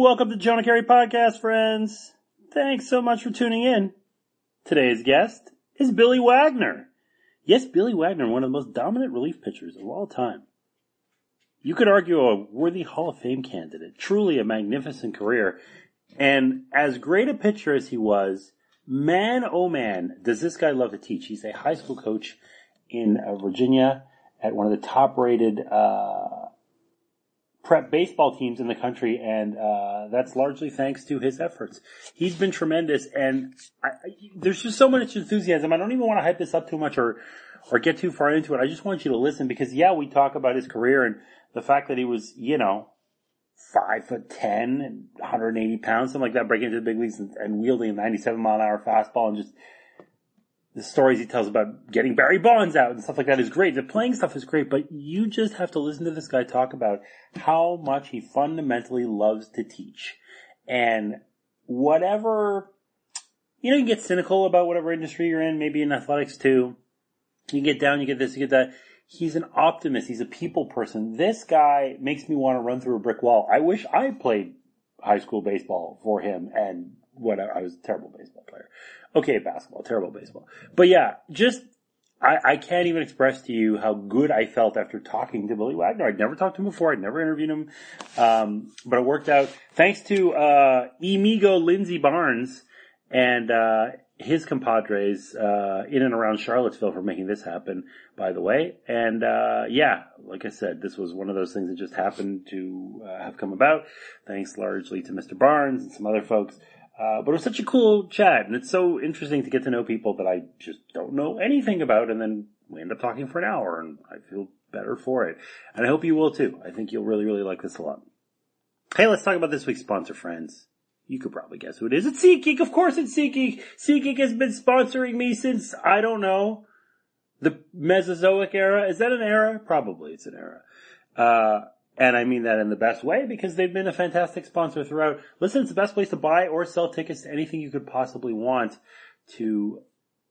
Welcome to Jonah Keri Podcast, friends. Thanks so much for tuning in. Today's guest is Billy Wagner. Yes, Billy Wagner, one of the most dominant relief pitchers of all time. You could argue a worthy Hall of Fame candidate. Truly a magnificent career. And as great a pitcher as he was, man oh man, does this guy love to teach. He's a high school coach in uh, Virginia at one of the top rated, uh, prep baseball teams in the country, and uh, that's largely thanks to his efforts. He's been tremendous, and I, I, there's just so much enthusiasm. I don't even want to hype this up too much or or get too far into it. I just want you to listen because yeah, we talk about his career and the fact that he was, you know, five foot ten and 180 pounds, something like that, breaking into the big leagues and, and wielding a 97 mile an hour fastball and just the stories he tells about getting Barry Bonds out and stuff like that is great. The playing stuff is great, but you just have to listen to this guy talk about how much he fundamentally loves to teach. And whatever, you know, you get cynical about whatever industry you're in, maybe in athletics too. You get down, you get this, you get that. He's an optimist. He's a people person. This guy makes me want to run through a brick wall. I wish I played high school baseball for him and whatever. I was a terrible baseball player. Okay, basketball, terrible baseball. But yeah, just, I, I can't even express to you how good I felt after talking to Billy Wagner. I'd never talked to him before. I'd never interviewed him. Um, but it worked out thanks to, uh, Emigo Lindsey Barnes and, uh, his compadres, uh, in and around Charlottesville for making this happen, by the way. And, uh, yeah, like I said, this was one of those things that just happened to, uh, have come about thanks largely to Mr. Barnes and some other folks. Uh, but it was such a cool chat, and it's so interesting to get to know people that I just don't know anything about, and then we end up talking for an hour, and I feel better for it. And I hope you will too. I think you'll really, really like this a lot. Hey, let's talk about this week's sponsor, friends. You could probably guess who it is. It's SeatGeek. Of course it's SeatGeek. SeatGeek has been sponsoring me since, I don't know, the Mesozoic era. Is that an era? Probably it's an era. Uh, and I mean that in the best way because they've been a fantastic sponsor throughout. Listen, it's the best place to buy or sell tickets to anything you could possibly want to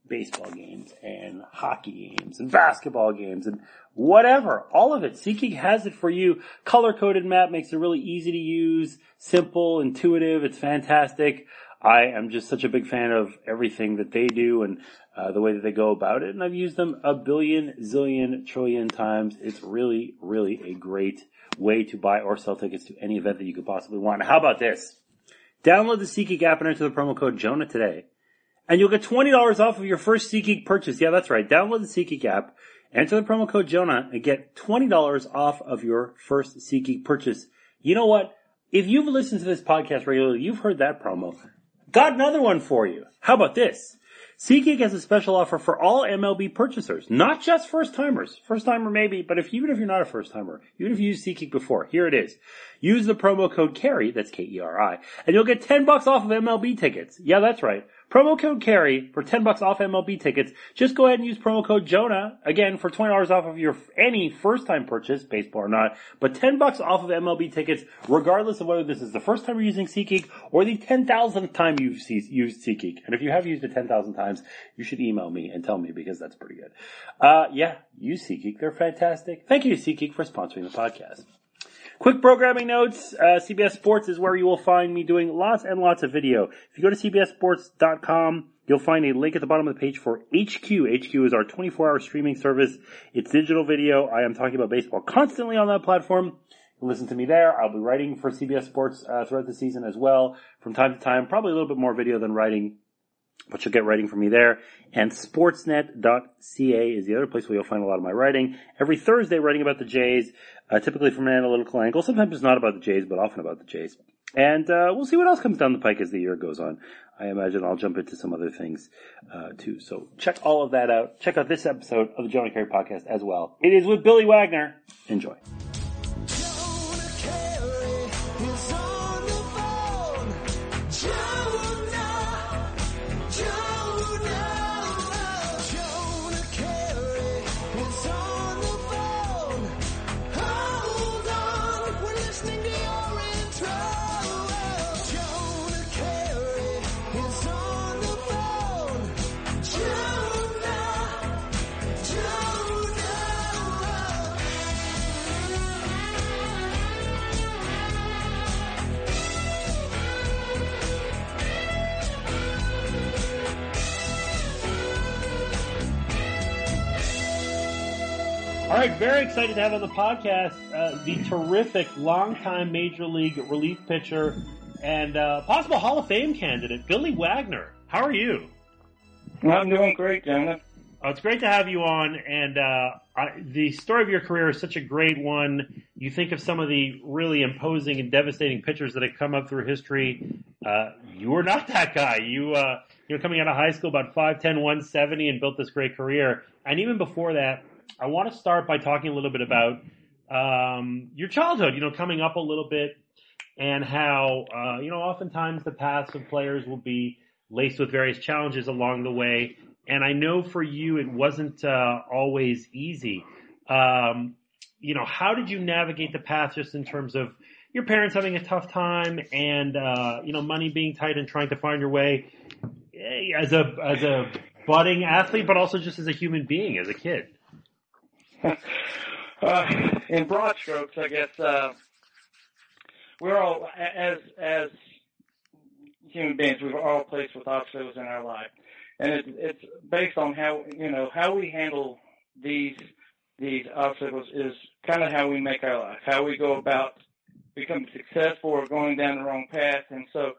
baseball games and hockey games and basketball games and whatever. All of it. SeatGeek has it for you. Color coded map makes it really easy to use, simple, intuitive. It's fantastic. I am just such a big fan of everything that they do and uh, the way that they go about it. And I've used them a billion, zillion, trillion times. It's really, really a great way to buy or sell tickets to any event that you could possibly want. How about this? Download the SeatGeek app and enter the promo code Jonah today. And you'll get $20 off of your first SeatGeek purchase. Yeah, that's right. Download the SeatGeek app, enter the promo code Jonah, and get $20 off of your first SeatGeek purchase. You know what? If you've listened to this podcast regularly, you've heard that promo. Got another one for you. How about this? SeatGeek has a special offer for all MLB purchasers, not just first timers. First timer maybe, but if even if you're not a first timer, even if you used SeatGeek before, here it is. Use the promo code KERI, that's K-E-R-I, and you'll get 10 bucks off of MLB tickets. Yeah, that's right. Promo code KERI for 10 bucks off MLB tickets. Just go ahead and use promo code Jonah, again, for $20 off of your any first time purchase, baseball or not, but 10 bucks off of MLB tickets, regardless of whether this is the first time you're using SeatGeek or the 10,000th time you've used SeatGeek. And if you have used it 10,000 times, you should email me and tell me because that's pretty good. Uh, yeah, use SeatGeek. They're fantastic. Thank you to SeatGeek for sponsoring the podcast. Quick programming notes. Uh, CBS Sports is where you will find me doing lots and lots of video. If you go to cbssports.com, you'll find a link at the bottom of the page for HQ. HQ is our 24-hour streaming service. It's digital video. I am talking about baseball constantly on that platform. listen to me there. I'll be writing for CBS Sports uh, throughout the season as well. From time to time, probably a little bit more video than writing but you'll get writing from me there. And sportsnet.ca is the other place where you'll find a lot of my writing. Every Thursday, writing about the Jays, uh, typically from an analytical angle. Sometimes it's not about the Jays, but often about the Jays. And uh, we'll see what else comes down the pike as the year goes on. I imagine I'll jump into some other things uh, too. So check all of that out. Check out this episode of the Jonah Keri podcast as well. It is with Billy Wagner. Enjoy. Right, very excited to have on the podcast uh, the terrific longtime major league relief pitcher and uh, possible Hall of Fame candidate, Billy Wagner. How are you? I'm doing great, Jonah. Oh, it's great to have you on, and uh, I, the story of your career is such a great one. You think of some of the really imposing and devastating pitchers that have come up through history. Uh, you were not that guy. You, uh, you know, coming out of high school about 5'10", 170 and built this great career. And even before that, I want to start by talking a little bit about um, your childhood. You know, coming up a little bit, and how uh, you know oftentimes the paths of players will be laced with various challenges along the way. And I know for you, it wasn't uh, always easy. Um, you know, how did you navigate the path just in terms of your parents having a tough time and, uh, you know, money being tight and trying to find your way eh, as a, as a budding athlete, but also just as a human being, as a kid? uh, in broad strokes, I guess, uh, we're all, as, as human beings, we've all placed with obstacles in our life, and it's it's based on how you know how we handle these these obstacles is kind of how we make our life, how we go about becoming successful or going down the wrong path, and so.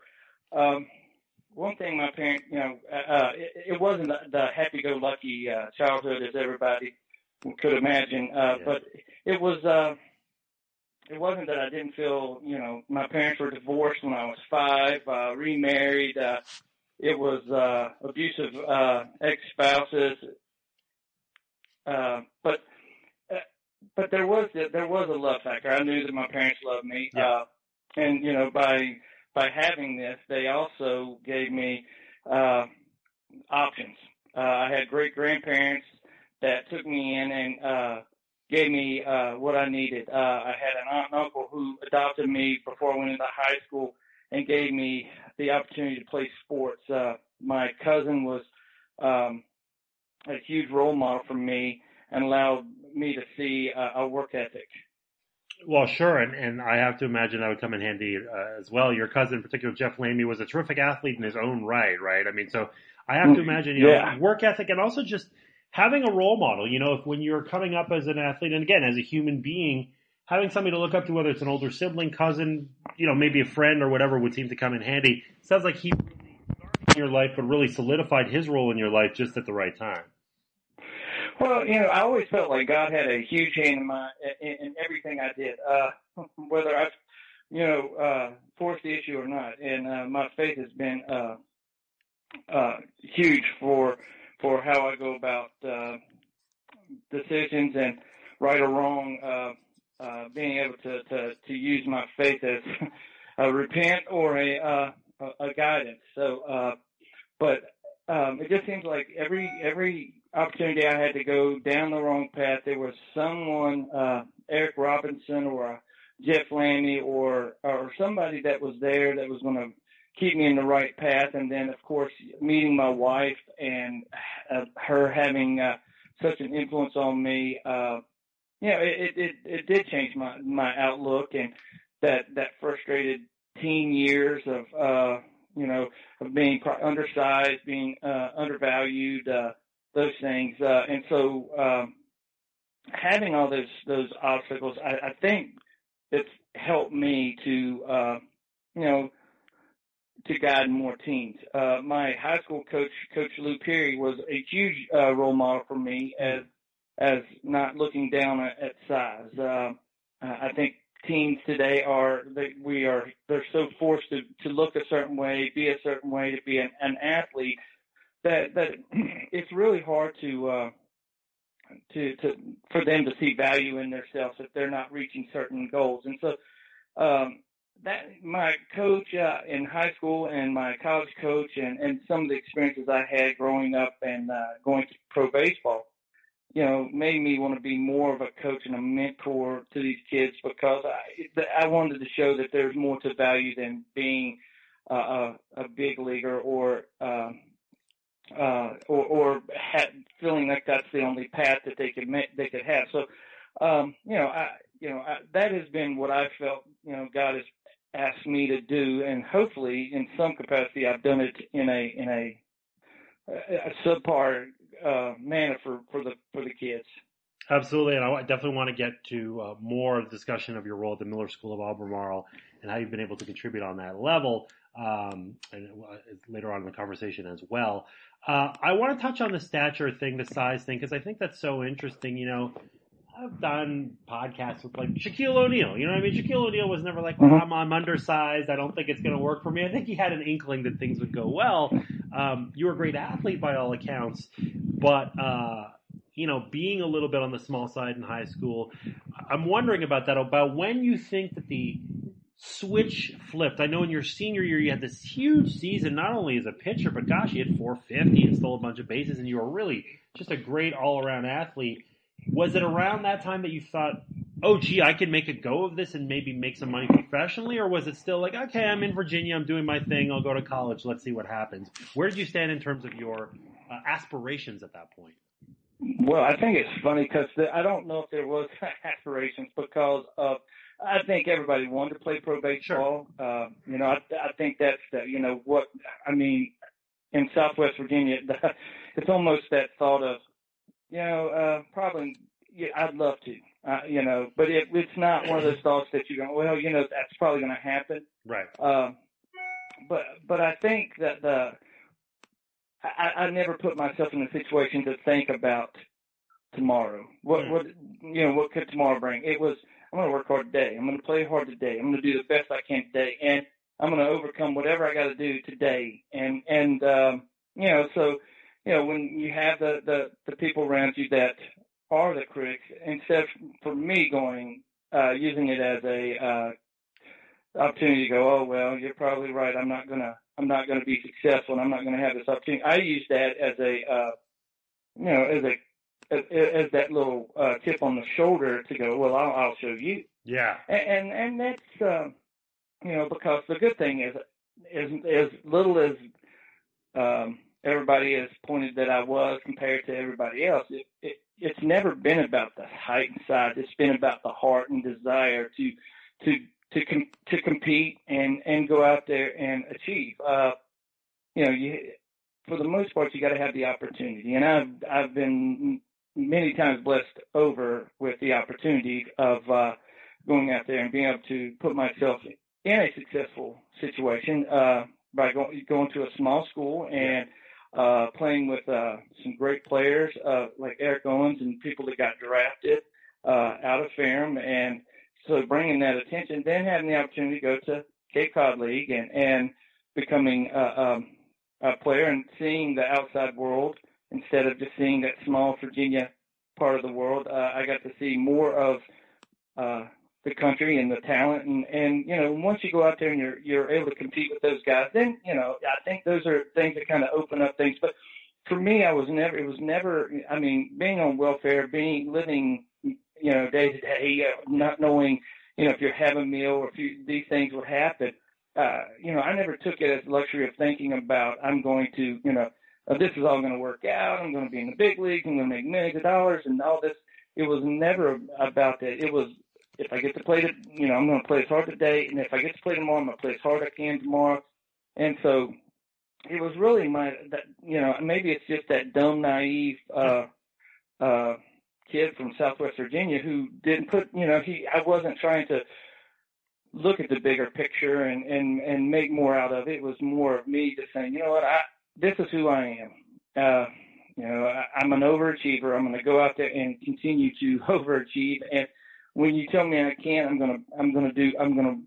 Um, one thing my parents, you know, uh, uh it, it wasn't the, the happy-go-lucky uh, childhood as everybody could imagine, uh, yeah. but it was. Uh, it wasn't that I didn't feel, you know, my parents were divorced when I was five, uh, remarried. Uh, it was, uh, abusive, uh, ex-spouses. Uh, but, uh, but there was, there was a love factor. I knew that my parents loved me. Yeah. Uh, and, you know, by, by having this, they also gave me, uh, options. Uh, I had great grandparents that took me in and, uh, gave me uh, what I needed. Uh, I had an aunt and uncle who adopted me before I went into high school and gave me the opportunity to play sports. Uh, my cousin was um, a huge role model for me and allowed me to see uh, a work ethic. Well, sure, and, and I have to imagine that would come in handy uh, as well. Your cousin, in particular, Jeff Lamy, was a terrific athlete in his own right, right? I mean, so I have to mm, imagine, you yeah. know, work ethic and also just – having a role model, you know, if when you're coming up as an athlete and again, as a human being, having somebody to look up to, whether it's an older sibling, cousin, you know, maybe a friend or whatever would seem to come in handy. Sounds like he started in your life, but really solidified his role in your life just at the right time. Well, you know, I always felt like God had a huge hand in my in, in everything I did, uh, whether I, you know, uh, forced the issue or not. And uh, my faith has been uh, uh, huge for for how I go about uh, decisions and right or wrong, uh, uh, being able to, to, to use my faith as a repent or a, uh, a guidance. So, uh, but um, it just seems like every every opportunity I had to go down the wrong path, there was someone, uh, Eric Robinson or Jeff Lamy or or somebody that was there that was going to keep me in the right path. And then, of course, meeting my wife and uh, her having uh, such an influence on me, uh, you know, it, it, it did change my, my outlook and that, that frustrated teen years of, uh, you know, of being undersized, being, uh, undervalued, uh, those things. Uh, and so, um, having all those, those obstacles, I, I think it's helped me to, uh, you know, to guide more teams. Uh, my high school coach, Coach Lou Perry, was a huge uh, role model for me as as not looking down at, at size. Uh, I think teams today are they, we are they're so forced to to look a certain way, be a certain way, to be an, an athlete that that it's really hard to. Uh, to to for them to see value in themselves if they're not reaching certain goals, and so um, that my coach uh, in high school and my college coach and, and some of the experiences I had growing up and uh, going to pro baseball, you know, made me want to be more of a coach and a mentor to these kids because I I wanted to show that there's more to value than being uh, a, a big leaguer or uh, uh, or, or ha- feeling like that's the only path that they could make, they could have. So, um, you know, I, you know, I, that has been what I felt, you know, God has asked me to do, and hopefully, in some capacity, I've done it in a in a, a subpar uh, manner for for the for the kids. Absolutely, and I definitely want to get to uh, more discussion of your role at the Miller School of Albemarle and how you've been able to contribute on that level um, and uh, later on in the conversation as well. Uh, I want to touch on the stature thing, the size thing, because I think that's so interesting. You know, I've done podcasts with like Shaquille O'Neal. You know what I mean? Shaquille O'Neal was never like, well, mm-hmm. I'm, I'm undersized. I don't think it's going to work for me. I think he had an inkling that things would go well. Um, you were a great athlete by all accounts, but, uh, you know, being a little bit on the small side in high school, I'm wondering about that, about when you think that the switch flipped. I know in your senior year you had this huge season, not only as a pitcher, but gosh, you had 450 and stole a bunch of bases and you were really just a great all around athlete was it around that time that you thought, oh, gee, I can make a go of this and maybe make some money professionally? Or was it still like, okay, I'm in Virginia, I'm doing my thing, I'll go to college, let's see what happens? Where did you stand in terms of your uh, aspirations at that point? Well, I think it's funny because I don't know if there was aspirations because of I think everybody wanted to play pro baseball. Sure. Uh, you know, I, I think that's the, you know what I mean in Southwest Virginia. The, it's almost that thought of you know, uh, probably, yeah, I'd love to, uh, you know, but it, it's not one of those thoughts that you go, well, you know, that's probably going to happen. Right. Uh, but, but I think that the, I, I never put myself in a situation to think about tomorrow. What, mm. what, you know, what could tomorrow bring? It was, I'm going to work hard today. I'm going to play hard today. I'm going to do the best I can today. And I'm going to overcome whatever I got to do today. And, and, um, you know, so, you know, when you have the, the, the people around you that are the critics, instead of, for me going, uh, using it as a, uh, opportunity to go, oh, well, you're probably right. I'm not going to, I'm not going to be successful and I'm not going to have this opportunity. I use that as a, uh, you know, as a, as, as that little, uh, tip on the shoulder to go, well, I'll, I'll show you. Yeah. And, and, and that's, uh, you know, because the good thing is, is as little as, um, everybody has pointed that I was compared to everybody else. It, it, it's never been about the height and size. It's been about the heart and desire to to to com- to compete and and go out there and achieve. Uh, you know, you for the most part, you got to have the opportunity, and I've I've been many times blessed over with the opportunity of uh, going out there and being able to put myself in a successful situation uh, by going going to a small school and uh, playing with uh, some great players uh, like Eric Owens and people that got drafted uh, out of Ferrum, and so bringing that attention, then having the opportunity to go to Cape Cod League and and becoming uh, um, a player and seeing the outside world instead of just seeing that small Virginia part of the world. Uh, I got to see more of uh, the country and the talent. And and you know once you go out there and you're you're able to compete with those guys then you know I think those are things that kind of open up things. But for me I was never it was never I mean being on welfare being living you know day to day not knowing you know if you're having a meal or if you, these things would happen uh you know I never took it as luxury of thinking about I'm going to you know uh, this is all going to work out I'm going to be in the big leagues I'm going to make millions of dollars and all this. It was never about that. It was if I get to play, the, you know, I'm going to play as hard today, and if I get to play tomorrow, I'm going to play as hard as I can tomorrow. And so it was really my, that, you know, maybe it's just that dumb, naive uh, uh, kid from Southwest Virginia who didn't put, you know, he, I wasn't trying to look at the bigger picture and and and make more out of it. It was more of me just saying, you know what, I this is who I am. Uh, you know, I, I'm an overachiever. I'm going to go out there and continue to overachieve and when you tell me I can't, I'm gonna I'm gonna do I'm gonna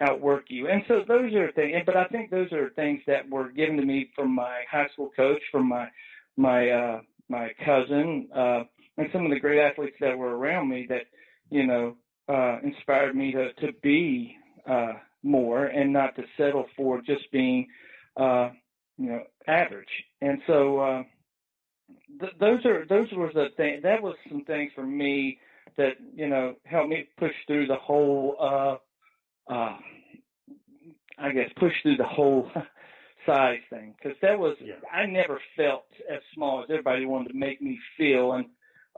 outwork you. And so those are things. But I think those are things that were given to me from my high school coach, from my my uh, my cousin, uh, and some of the great athletes that were around me that you know uh, inspired me to to be uh, more and not to settle for just being uh, you know average. And so. Uh, th- those are those were the thing that was some things for me that you know helped me push through the whole uh uh I guess push through the whole size thing because that was yeah. I never felt as small as everybody wanted to make me feel and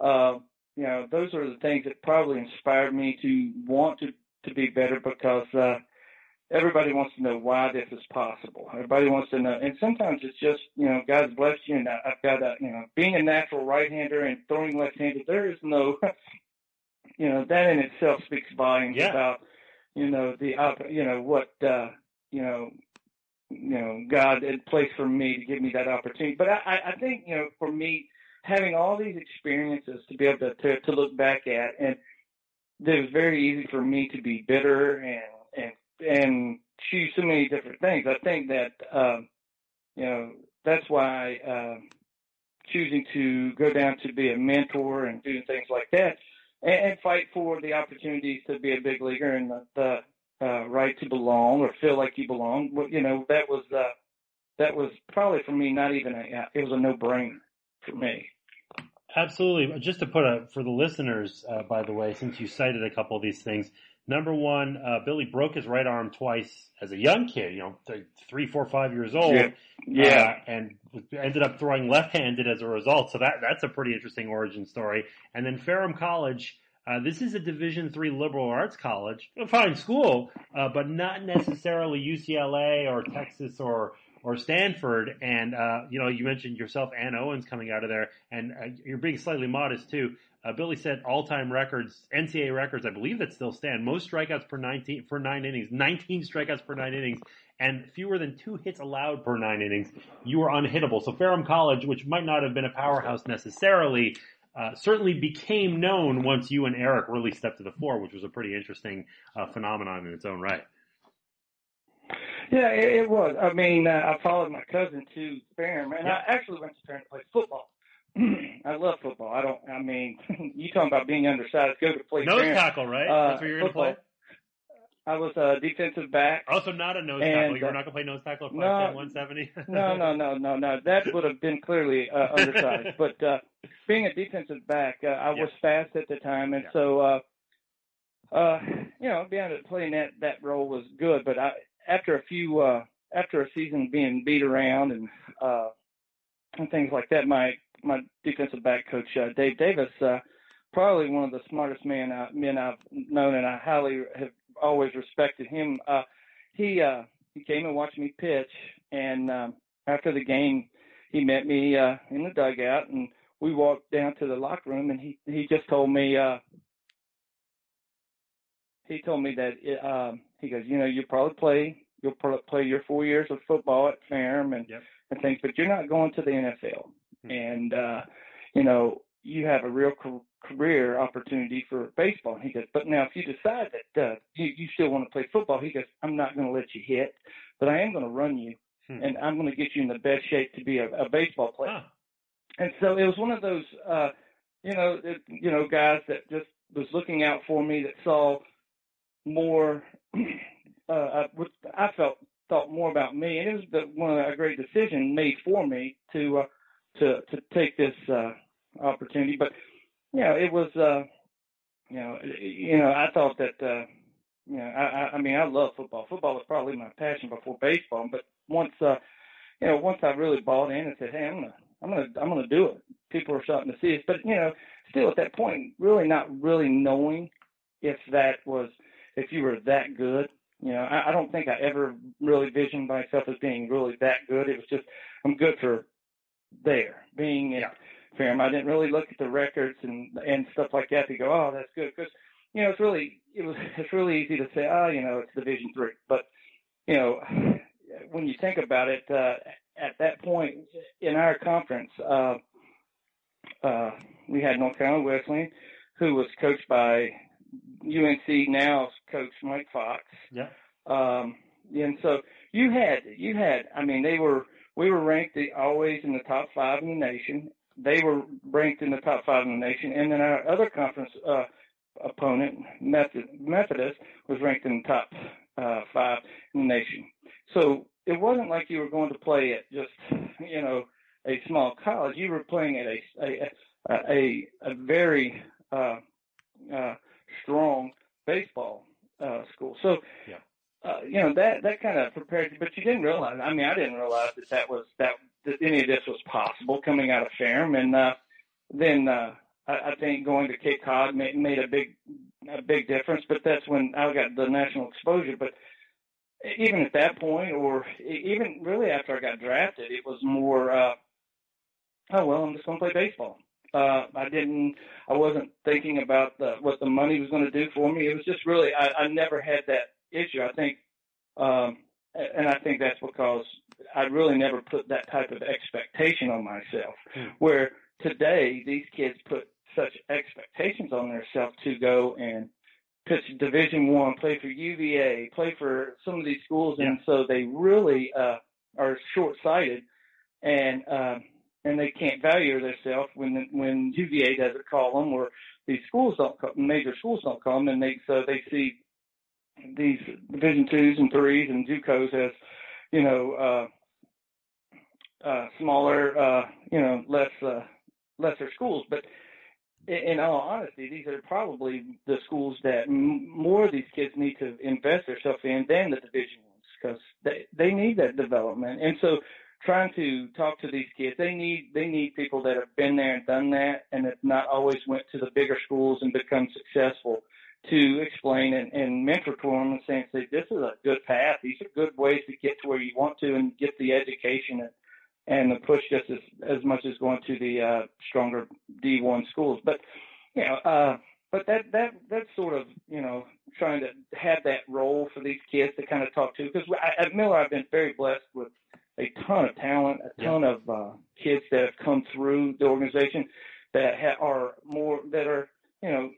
uh you know those are the things that probably inspired me to want to to be better because uh everybody wants to know why this is possible. Everybody wants to know, and sometimes it's just you know God's blessed you, and I've got a you know being a natural right-hander and throwing left-handed. There is no, you know, that in itself speaks volumes Yeah. about you know the you know what uh, you know you know God had placed for me to give me that opportunity. But I, I- think you know for me having all these experiences to be able to to, to look back at and it was very easy for me to be bitter and and and choose so many different things. I think that um, you know that's why uh, choosing to go down to be a mentor and doing things like that, and, and fight for the opportunities to be a big leaguer and the, the uh, right to belong or feel like you belong. You know that was uh, that was probably for me not even a it was a no brainer for me. Absolutely. Just to put a for the listeners, uh, by the way, since you cited a couple of these things. Number one, uh, Billy broke his right arm twice as a young kid. You know, th- three, four, five years old. Yeah. Yeah. uh, and ended up throwing left-handed as a result. So that that's a pretty interesting origin story. And then Ferrum College. Uh, this is a Division three liberal arts college, a fine school, uh, but not necessarily UCLA or Texas or or Stanford. And uh, you know, you mentioned yourself, Ann Owens, coming out of there, and uh, you're being slightly modest too. Uh, Billy set all-time records, NCAA records, I believe that still stand. Most strikeouts per 19 for nine innings, 19 strikeouts per nine innings, and fewer than two hits allowed per nine innings. You were unhittable. So Ferrum College, which might not have been a powerhouse necessarily, uh, certainly became known once you and Eric really stepped to the fore, which was a pretty interesting uh, phenomenon in its own right. Yeah, it, it was. I mean, uh, I followed my cousin to Ferrum, and I actually went to Ferrum to play football. I love football. I don't. I mean, you talking about being undersized? Go to play Nose Ferrum. tackle, right? Uh, That's where you're going to play. I was a defensive back. Also, not a nose And, tackle. You were uh, not going to play nose tackle at 5'10", no, 170? No, no, no, no, no. That would have been clearly uh, undersized. but uh, being a defensive back, uh, I was fast at the time, and Yeah. so uh, uh, you know, being able to play that that role was good. But I, after a few, uh, after a season being beat around and uh, and things like that, my my defensive back coach uh, Dave Davis, uh, probably one of the smartest men I, men I've known, and I highly have always respected him. Uh, he uh, he came and watched me pitch, and um, after the game, he met me uh, in the dugout, and we walked down to the locker room, and he he just told me. Uh, he told me that it, um, he goes, you know, you probably play, you'll probably play your four years of football at Ferrum and Yep. and things, but you're not going to the NFL. Hmm. And uh, you know, you have a real ca- career opportunity for baseball. And he goes, but now if you decide that uh, you you still want to play football, he goes, I'm not going to let you hit, but I am going to run you, Hmm. and I'm going to get you in the best shape to be a, a baseball player Huh. and so it was one of those uh you know it, you know guys that just was looking out for me that saw more uh uh, what I felt thought more about me and it was the, one of a great decision made for me to uh, to to take this uh opportunity but you know it was uh you know you know I thought that uh you know I I mean I love football football was probably my passion before baseball but once uh you know once I really bought in and said hey I'm gonna I'm gonna I'm gonna do it. People are starting to see it, but you know, still at that point, really not really knowing if that was if you were that good. You know, I, I don't think I ever really visioned myself as being really that good. It was just I'm good for there being at Yeah. Ferrum. I didn't really look at the records and and stuff like that to go, oh, that's good because you know it's really it was it's really easy to say, oh, you know, it's Division three, but you know when you think about it, uh, at that point in our conference, uh, uh, we had North Carolina Wesleyan, who was coached by UNC now coach Mike Fox. Yeah. Um, and so you had, you had, I mean, they were, we were ranked the, always in the top five in the nation. They were ranked in the top five in the nation. And then our other conference, uh, opponent, Methodist, was ranked in the top, uh, five in the nation. So it wasn't like you were going to play at just, you know, a small college. You were playing at a, a, a, a very, uh, uh, strong baseball, uh, school. So, Yeah. Uh, you know, that, that kind of prepared you, but you didn't realize, I mean, I didn't realize that that was, that, that any of this was possible coming out of Ferrum. And, uh, then, uh, I, I think going to Cape Cod made, made a big, a big difference, but that's when I got the national exposure. But, even at that point, or even really after I got drafted, it was more, uh, oh well, I'm just going to play baseball. Uh, I didn't, I wasn't thinking about the, what the money was going to do for me. It was just really, I, I never had that issue. I think, um, and I think that's because I really never put that type of expectation on myself. Hmm. Where today these kids put such expectations on themselves to go and pitch Division One, play for UVA, play for some of these schools, yeah. and so they really uh, are short-sighted, and uh, and they can't value themselves when when UVA doesn't call them, or these schools don't, call, major schools don't call them, and they so they see these Division twos and threes and JUCOs as you know uh, uh, smaller, uh, you know less uh, lesser schools, but in all honesty, these are probably the schools that m- more of these kids need to invest themselves in than the division ones because they they need that development. And so, trying to talk to these kids, they need they need people that have been there and done that, and have not always went to the bigger schools and become successful to explain and, and mentor to them and saying, say, this is a good path. These are good ways to get to where you want to and get the education and and the push just as as much as going to the uh, stronger D1 schools. But you know, uh, but that that that's sort of you know trying to have that role for these kids to kind of talk to because at Miller I've been very blessed with a ton of talent, a ton yeah. of uh, kids that have come through the organization that ha- are more that are you know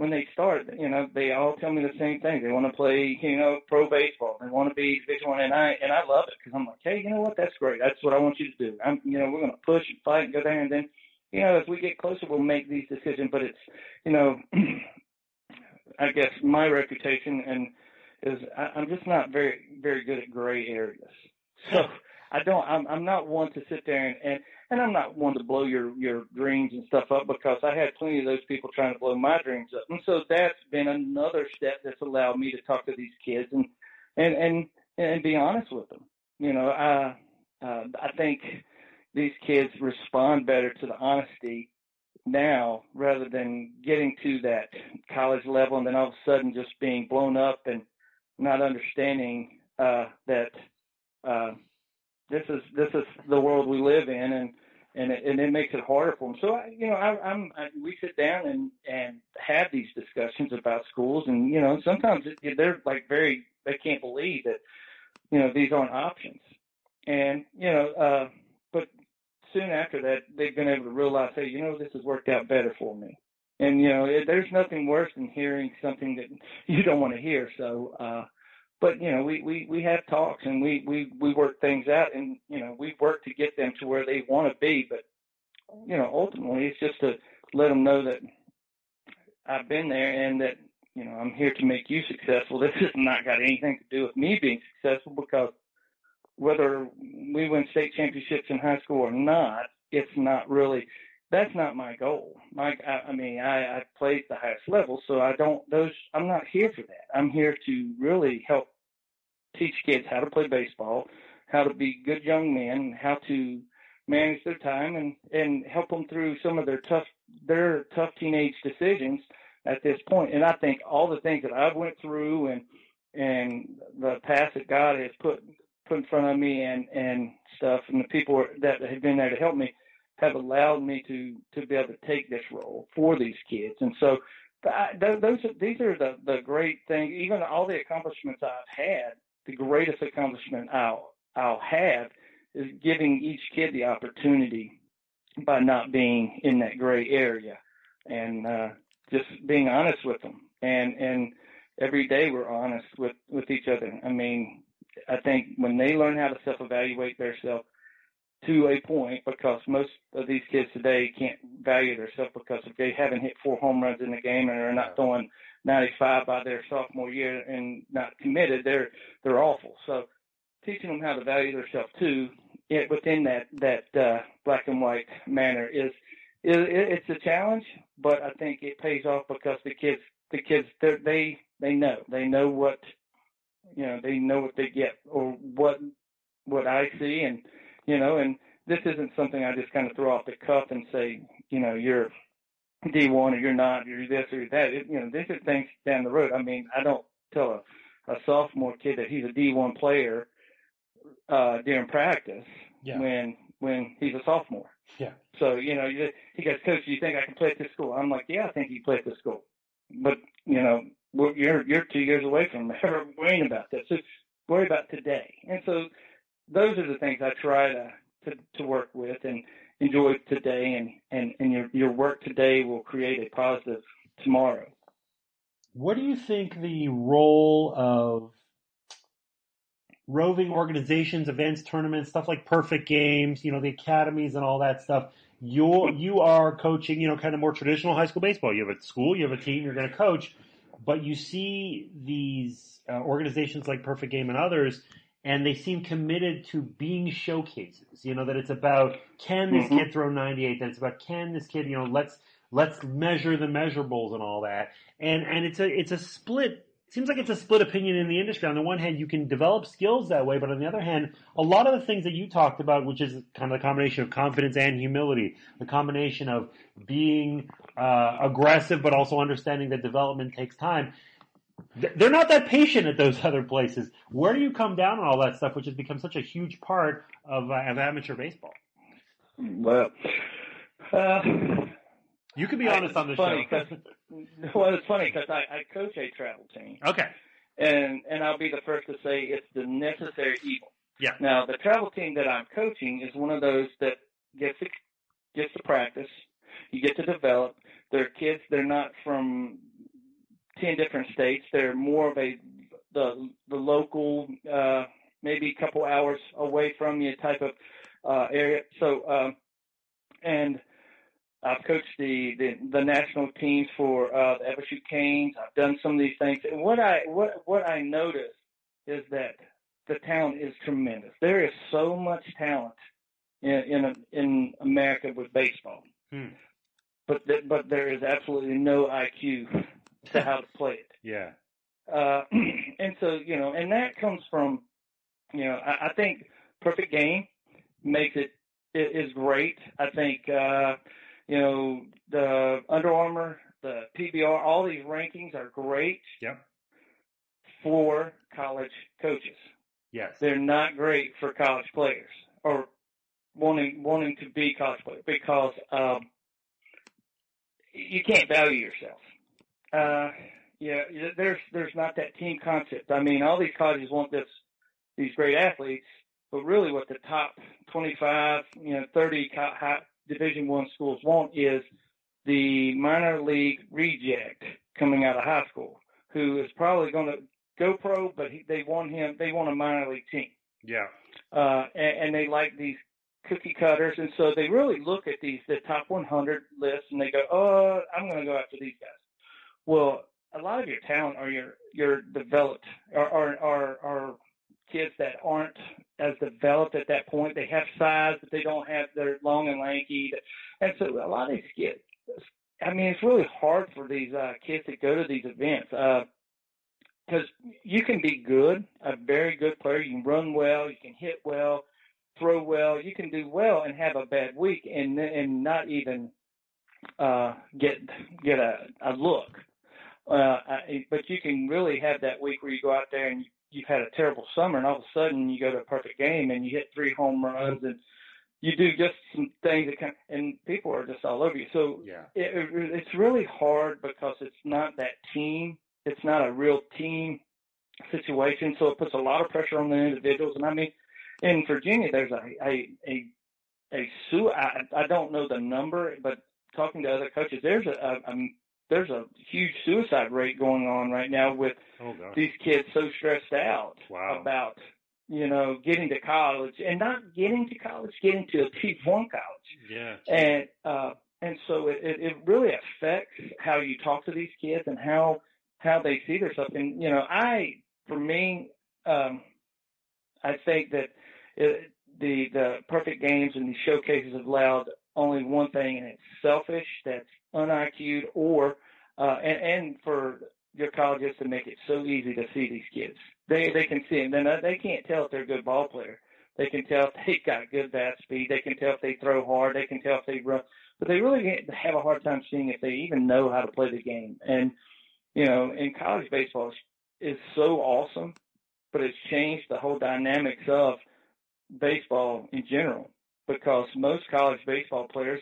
when they start, you know, they all tell me the same thing. They want to play, you know, pro baseball. They want to be Division One, and I and I love it because I'm like, hey, you know what? That's great. That's what I want you to do. I'm, you know, we're going to push and fight and go there, and then, you know, as we get closer, we'll make these decisions. But it's, you know, I guess my reputation and is I, I'm just not very very good at gray areas. So I don't. I'm I'm not one to sit there and and and I'm not one to blow your your dreams and stuff up because I had plenty of those people trying to blow my dreams up, and so that's been another step that's allowed me to talk to these kids and and and and be honest with them. You know, I uh, I think these kids respond better to the honesty now rather than getting to that college level and then all of a sudden just being blown up and not understanding uh, that uh, this is this is the world we live in, and and it, and it makes it harder for them. So I, you know, I, I'm I, we sit down and and have these discussions about schools, and you know, sometimes it, they're like very they can't believe that you know these aren't options, and you know, uh, but soon after that they've been able to realize, hey, you know, this has worked out better for me. And you know, it, there's nothing worse than hearing something that you don't want to hear. So, uh, but you know, we, we, we have talks and we, we, we work things out and, you know, we work to get them to where they want to be. But, you know, ultimately it's just to let them know that I've been there and that, you know, I'm here to make you successful. This has not got anything to do with me being successful because whether we win state championships in high school or not, it's not really, that's not my goal. My, I, I mean, I, I played the highest level, so I don't, those, I'm not here for that. I'm here to really help teach kids how to play baseball, how to be good young men, how to manage their time and, and help them through some of their tough, their tough teenage decisions at this point. And I think all the things that I've went through and, and the path that God has put, put in front of me and, and stuff and the people that have been there to help me, have allowed me to to be able to take this role for these kids. And so I, those these are the the great things. Even all the accomplishments I've had, the greatest accomplishment I'll I'll have is giving each kid the opportunity by not being in that gray area and uh, just being honest with them. And and every day we're honest with with each other. I mean, I think when they learn how to self evaluate themselves to a point because most of these kids today can't value themselves because if they haven't hit four home runs in the game and are not throwing 95 by their sophomore year and not committed, they're they're awful. So teaching them how to value themselves too, it, within that that uh, black and white manner is, is it's a challenge, but I think it pays off because the kids the kids they they know they know what you know they know what they get or what what I see and you know, and this isn't something I just kind of throw off the cuff and say, you know, you're D1 or you're not, you're this or that. It, you know, this is things down the road. I mean, I don't tell a, a sophomore kid that he's a D1 player uh, during practice Yeah. when when he's a sophomore. Yeah. So you know, you- he goes, Coach, do you think I can play at this school? I'm like, Yeah, I think you play at this school, but you know, we're, you're you're two years away from ever worrying about that. So worry about today. And so those are the things I try to to, to work with and enjoy today, and and and your your work today will create a positive tomorrow. What do you think the role of roving organizations, events, tournaments, stuff like perfect games, you know, the academies and all that stuff? You you are coaching, you know, kind of more traditional high school baseball. You have a school, you have a team, you're going to coach, but you see these uh, organizations like Perfect Game and others, and they seem committed to being showcases. You know that it's about can this Mhm. kid throw 98? That it's about can this kid, you know, let's let's measure the measurables and all that. And and it's a it's a split. It seems like it's a split opinion in the industry. On the one hand, you can develop skills that way, but on the other hand, a lot of the things that you talked about, which is kind of the combination of confidence and humility, the combination of being uh, aggressive but also understanding that development takes time. Th- They're not that patient at those other places. Where do you come down on all that stuff, which has become such a huge part of, uh, of amateur baseball? Well, uh, You can be I- honest on the it's funny show. well, it's funny because I, I coach a travel team, okay. and and I'll be the first to say it's the necessary evil. Yeah. Now the travel team that I'm coaching is one of those that gets to, gets to practice. You get to develop. They're kids. They're not from ten different states. They're more of a the the local, uh, maybe a couple hours away from you type of uh, area. So um, and I've coached the, the, the national teams for uh, the Evershoot Canes. I've done some of these things. And what I what what I notice is that the talent is tremendous. There is so much talent in in, in America with baseball, Hmm. but th- but there is absolutely no IQ to how to play it. Yeah. Uh, and so, you know, and that comes from, you know, I, I think perfect game makes it, it is great. I think, uh, you know, the Under Armour, the PBR, all these rankings are great Yep. for college coaches. Yes. They're not great for college players or wanting, wanting to be college players because, um, you can't value yourself. Uh, yeah, there's there's not that team concept. I mean, all these colleges want this these great athletes, but really, what the top 25, you know, 30 co- high, Division One schools want is the minor league reject coming out of high school, who is probably going to go pro, but he, they want him. They want a minor league team Yeah. uh, and, and they like these cookie cutters, and so they really look at these the top 100 lists, and they go, "Oh, I'm going to go after these guys." Well, a lot of your talent are your your developed are are are, are kids that aren't as developed at that point. They have size, but they don't have they're long and lanky, and so a lot of these kids. I mean, it's really hard for these uh, kids to go to these events. because you can be good, a very good player. You can run well, you can hit well, throw well. You can do well and have a bad week and and not even uh, get get a, a look. Uh, I, but you can really have that week where you go out there and you, you've had a terrible summer, and all of a sudden you go to a perfect game and you hit three home runs and you do just some things that kind of, and people are just all over you. So Yeah. it, it, it's really hard because it's not that team. It's not a real team situation. So it puts a lot of pressure on the individuals. And I mean, in Virginia, there's a a a, a su- I, I don't know the number, but talking to other coaches, there's a, a, a there's a huge suicide rate going on right now with Oh these kids so stressed out Wow. about you know getting to college and not getting to college, getting to a T one college Yeah. and uh, and so it, it, really affects how you talk to these kids and how how they see themselves. And you know, I for me, um, I think that it, the the perfect games and the showcases have allowed only one thing, and it's selfish. That's un-IQ'd, or uh, and and for your colleges to make it so easy to see these kids. They they can see them. Then they can't tell if they're a good ball player. They can tell if they've got good bat speed. They can tell if they throw hard. They can tell if they run. But they really have a hard time seeing if they even know how to play the game. And you know, in college baseball, is so awesome, but it's changed the whole dynamics of baseball in general because most college baseball players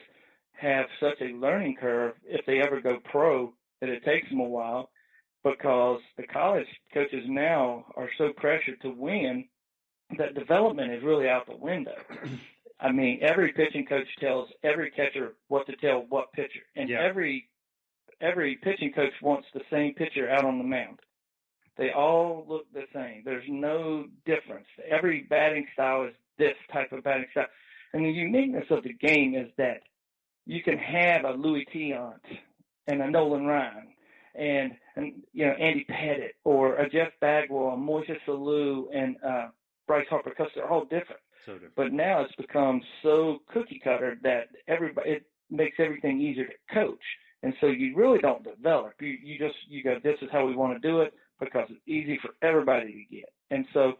have such a learning curve if they ever go pro that it takes them a while because the college coaches now are so pressured to win that development is really out the window. I mean, every pitching coach tells every catcher what to tell what pitcher, and Yeah. every every pitching coach wants the same pitcher out on the mound. They all look the same. There's no difference. Every batting style is this type of batting style, and the uniqueness of the game is that you can have a Luis Tiant and a Nolan Ryan and and you know Andy Pettitte or a Jeff Bagwell, a Moises Alou, and uh, Bryce Harper because they're all different. So different. But now it's become so cookie cutter that everybody it makes everything easier to coach, and so you really don't develop. You you just you go this is how we want to do it because it's easy for everybody to get, and so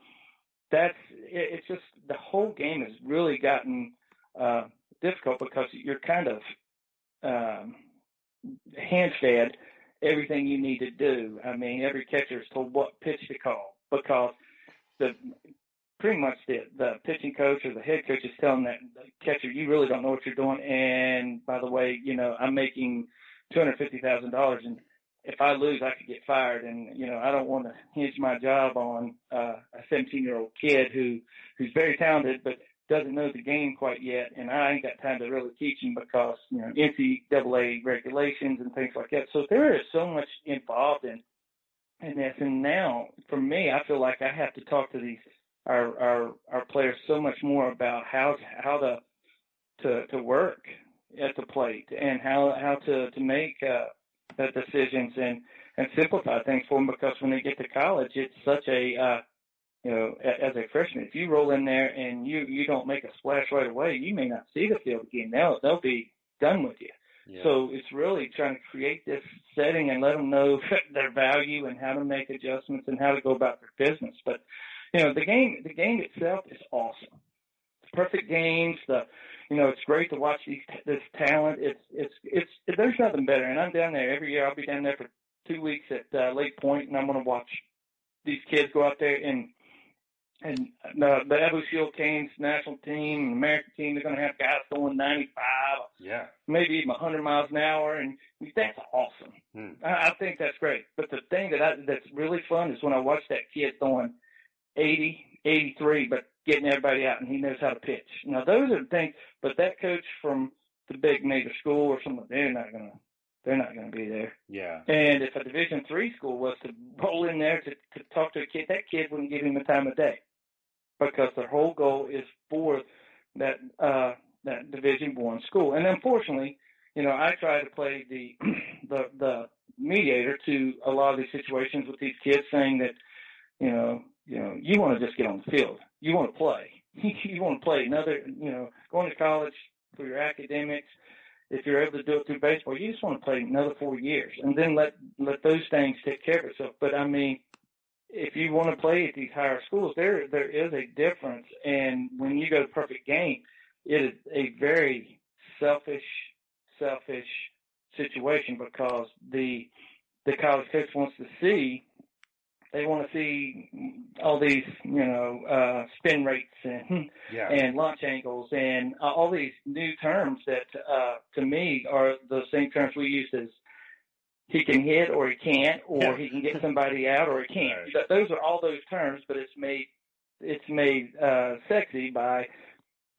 that's it, it's just the whole game has really gotten uh, difficult because you're kind of um, hand-fed everything you need to do. I mean, every catcher is told what pitch to call because the pretty much the the pitching coach or the head coach is telling that catcher, you really don't know what you're doing. And by the way, you know, I'm making two hundred fifty thousand dollars, and if I lose, I could get fired. And you know, I don't want to hinge my job on uh, a 17 year old kid who who's very talented, but doesn't know the game quite yet, and I ain't got time to really teach him because you know NCAA regulations and things like that. So there is so much involved in in this, and now for me, I feel like I have to talk to these our our our players so much more about how how to to to work at the plate and how how to to make uh, decisions and and simplify things for them because when they get to college, it's such a uh, you know, as a freshman, if you roll in there and you you don't make a splash right away, you may not see the field again. They'll they'll be done with you. Yeah. So it's really trying to create this setting and let them know their value and how to make adjustments and how to go about their business. But you know, the game the game itself is awesome. It's perfect games. The you know, it's great to watch these this talent. It's it's it's there's nothing better. And I'm down there every year. I'll be down there for two weeks at uh, Lake Point, and I'm going to watch these kids go out there and and the the EvoShield Canes national team and American team. They're going to have guys going 95 yeah. maybe even 100 miles an hour, and that's awesome. Hmm. I, I think that's great. But the thing that I, that's really fun is when I watch that kid throwing 80, 83, but getting everybody out, and he knows how to pitch. Now those are the things. But that coach from the big major school or something, they're not gonna. They're not going to be there. Yeah. And if a Division three school was to roll in there to, to talk to a kid, that kid wouldn't give him the time of day because their whole goal is for that uh, that Division one school. And unfortunately, you know, I try to play the the the mediator to a lot of these situations with these kids, saying that you know, you know, you want to just get on the field, you want to play, you want to play another, you know, going to college for your academics. If you're able to do it through baseball, you just want to play another four years, and then let let those things take care of itself. But I mean, if you want to play at these higher schools, there there is a difference. And when you go to perfect game, it is a very selfish, selfish situation because the the college coach wants to see they want to see all these you know uh spin rates and Yeah. and launch angles and uh, all these new terms that uh to me are the same terms we use as he can hit or he can't or Yeah. he can get somebody out or he can't Right. Those are all those terms but it's made it's made uh sexy by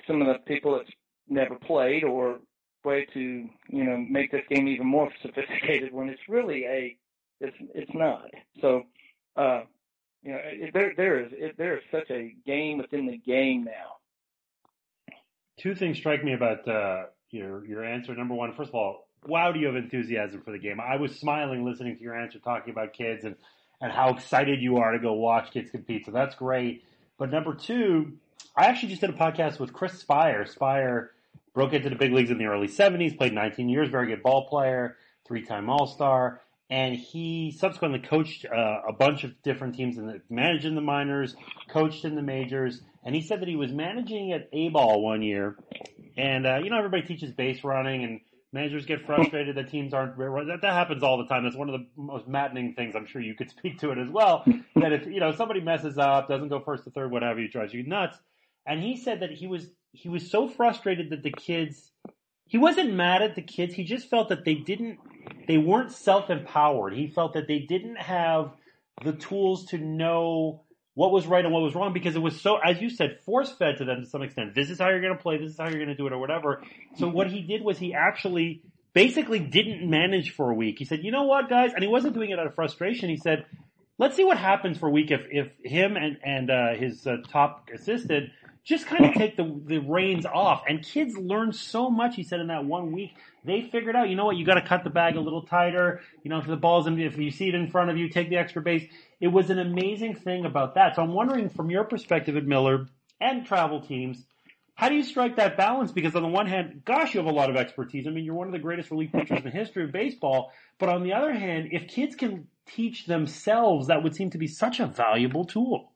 some of the people that's never played or way to you know make this game even more sophisticated when it's really a it's it's not so uh you know it, there there is it, there is such a game within the game now Two things strike me about uh, your your answer. Number one, first of all, wow, do you have enthusiasm for the game? I was smiling listening to your answer, talking about kids and and how excited you are to go watch kids compete. So that's great. But number two, I actually just did a podcast with Chris Speier. Speier broke into the big leagues in the early '70s, played 19 years, very good ball player, three-time All-Star, and he subsequently coached uh, a bunch of different teams and managed in the minors, coached in the majors, and he said that he was managing at A ball one year, and uh, you know everybody teaches base running and Managers get frustrated that teams aren't that that happens all the time. That's one of the most maddening things. I'm sure you could speak to it as well. that if you know somebody messes up, doesn't go first to third, whatever, you drives you nuts. And he said that he was he was so frustrated that the kids he wasn't mad at the kids. He just felt that they didn't they weren't self empowered. He felt that they didn't have the tools to know what was right and what was wrong because it was so, as you said, force fed to them to some extent. This is how you're going to play. This is how you're going to do it or whatever. So what he did was he actually basically didn't manage for a week. He said, you know what, guys? And he wasn't doing it out of frustration. He said, let's see what happens for a week if, if him and, and, uh, his uh, top assistant just kind of take the, the reins off. And kids learn so much, he said, in that one week. They figured out, you know what, you gotta cut the bag a little tighter. You know, if the ball's in, if you see it in front of you, take the extra base. It was an amazing thing about that. So I'm wondering from your perspective at Miller and travel teams, how do you strike that balance? Because on the one hand, gosh, you have a lot of expertise. I mean, you're one of the greatest relief pitchers in the history of baseball. But on the other hand, if kids can teach themselves, that would seem to be such a valuable tool.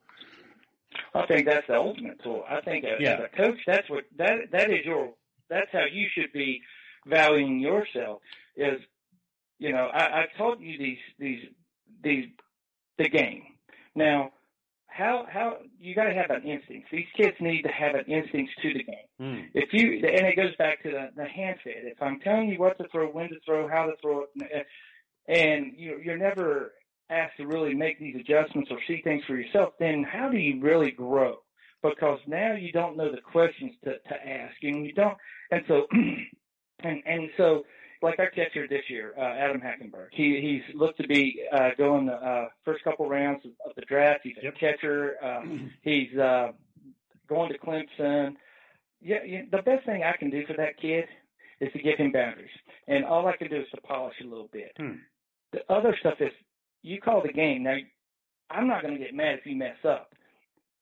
I think that's the ultimate tool. I think as, Yeah. as a coach, that's what that that is your that's how you should be valuing yourself. Is you know I, I taught you these these these the game. Now, how how you got to have an instinct. These kids need to have an instinct to the game. Mm. If you and it goes back to the, the hand fit. If I'm telling you what to throw, when to throw, how to throw it, and you you're never asked to really make these adjustments or see things for yourself, then how do you really grow? Because now you don't know the questions to, to ask, and you don't, and so, and and so, like our catcher this year, uh, Adam Hackenberg, he he's looked to be uh, going the uh, first couple rounds of, of the draft. He's a Yep. catcher. Uh, he's uh, going to Clemson. Yeah, yeah, the best thing I can do for that kid is to give him boundaries, and all I can do is to polish a little bit. Hmm. The other stuff is you call the game. Now, I'm not going to get mad if you mess up,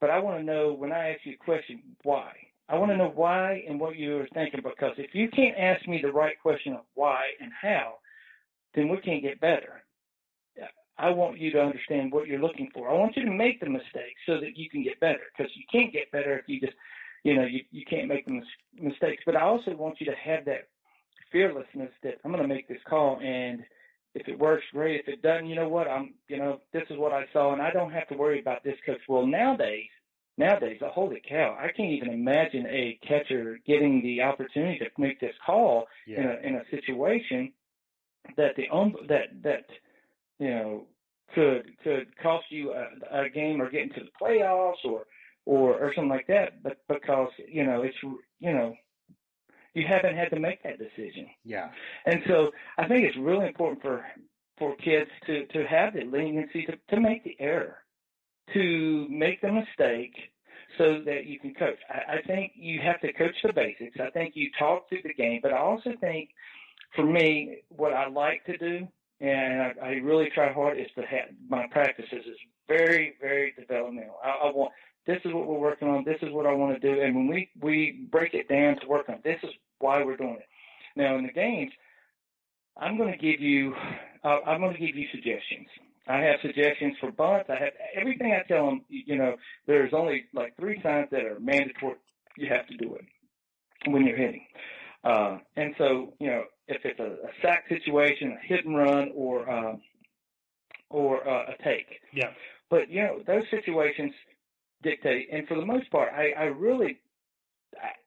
but I want to know when I ask you a question, why. I want to know why and what you were thinking because if you can't ask me the right question of why and how, then we can't get better. I want you to understand what you're looking for. I want you to make the mistakes so that you can get better because you can't get better if you just, you know, you, you can't make the mis- mistakes. But I also want you to have that fearlessness that I'm going to make this call and if it works, great. If it doesn't, you know what? I'm, you know, this is what I saw, and I don't have to worry about this because, Well, nowadays, nowadays, uh, holy cow, I can't even imagine a catcher getting the opportunity to make this call in a in a situation that the um, that that you know could could cost you a, a game or get into the playoffs or or or something like that. But because you know it's you know you haven't had to make that decision. Yeah. And so I think it's really important for for kids to to have the leniency to, to make the error, to make the mistake, so that you can coach. I, I think you have to coach the basics. I think you talk through the game, but I also think, for me, what I like to do, and I, I really try hard, is to have my practices is very very developmental. I, I want this is what we're working on. This is what I want to do. And when we, we break it down to work on, this is why we're doing it. Now in the games, I'm going to give you, uh, I'm going to give you suggestions. I have suggestions for bunts. I have everything I tell them. You know, there's only like three signs that are mandatory. You have to do it when you're hitting. Uh, and so, you know, if it's a, a sack situation, a hit and run, or uh, or uh, a take. Yeah. But you know, those situations dictate, and for the most part, I, I really,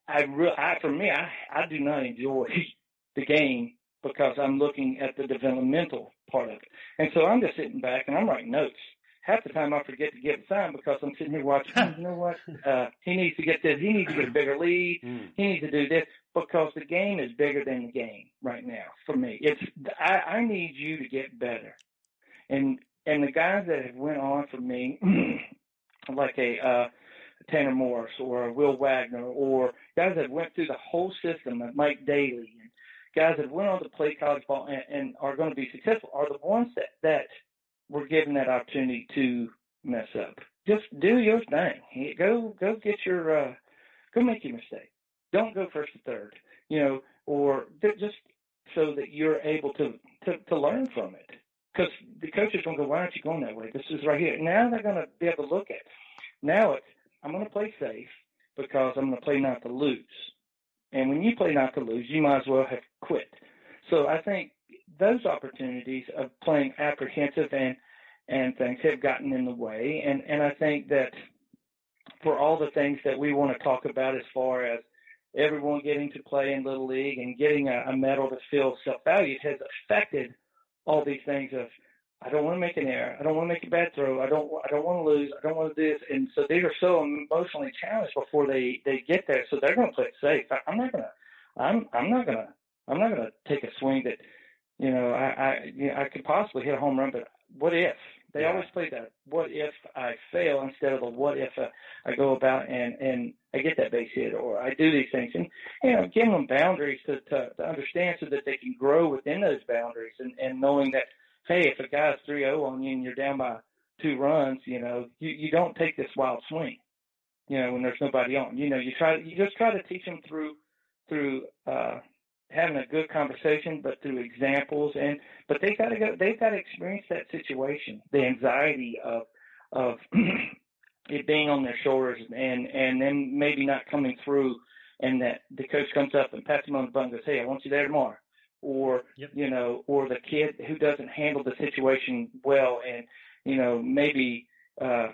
I, I, re- I, for me, I, I do not enjoy the game because I'm looking at the developmental part of it, and so I'm just sitting back and I'm writing notes. Half the time I forget to give a sign because I'm sitting here watching. "Oh, you know what? Uh, he needs to get this. He needs to get a bigger lead. Mm. He needs to do this because the game is bigger than the game right now for me. It's I, I need you to get better, and and the guys that have went on for me, like a uh, Tanner Morris or a Will Wagner or guys that went through the whole system, like Mike Daly, and guys that went on to play college ball and, and are going to be successful, are the ones that that were given that opportunity to mess up. Just do your thing. Go go get your uh, go make your mistake. Don't go first to third. You know, or just so that you're able to to, to learn from it. Because the coaches don't go, why aren't you going that way? This is right here. Now they're going to be able to look at. It. Now it's I'm going to play safe because I'm going to play not to lose. And when you play not to lose, you might as well have quit. So I think those opportunities of playing apprehensive and and things have gotten in the way. And and I think that for all the things that we want to talk about as far as everyone getting to play in little league and getting a, a medal that feels self-valued has affected all these things of I don't want to make an error. I don't want to make a bad throw. I don't. I don't want to lose. I don't want to do this. And so they are so emotionally challenged before they they get there. So they're going to play it safe. I, I'm not going to. I'm I'm not going to. I'm not going to take a swing that, you know, I I you know, I could possibly hit a home run, but what if? They yeah. always play that what if I fail instead of the what if uh, I go about and and I get that base hit or I do these things and you know giving them boundaries to, to to understand so that they can grow within those boundaries and and knowing that hey if a guy's 3-0 on you and you're down by two runs you know you you don't take this wild swing you know when there's nobody on. You know you try you just try to teach them through through uh having a good conversation, but through examples. And but they've got to go they've got to experience that situation, the anxiety of of it being on their shoulders and and then maybe not coming through. And that the coach comes up and pats him on the butt and goes, Hey, I want you there tomorrow or yep. you know, or the kid who doesn't handle the situation well and, you know, maybe uh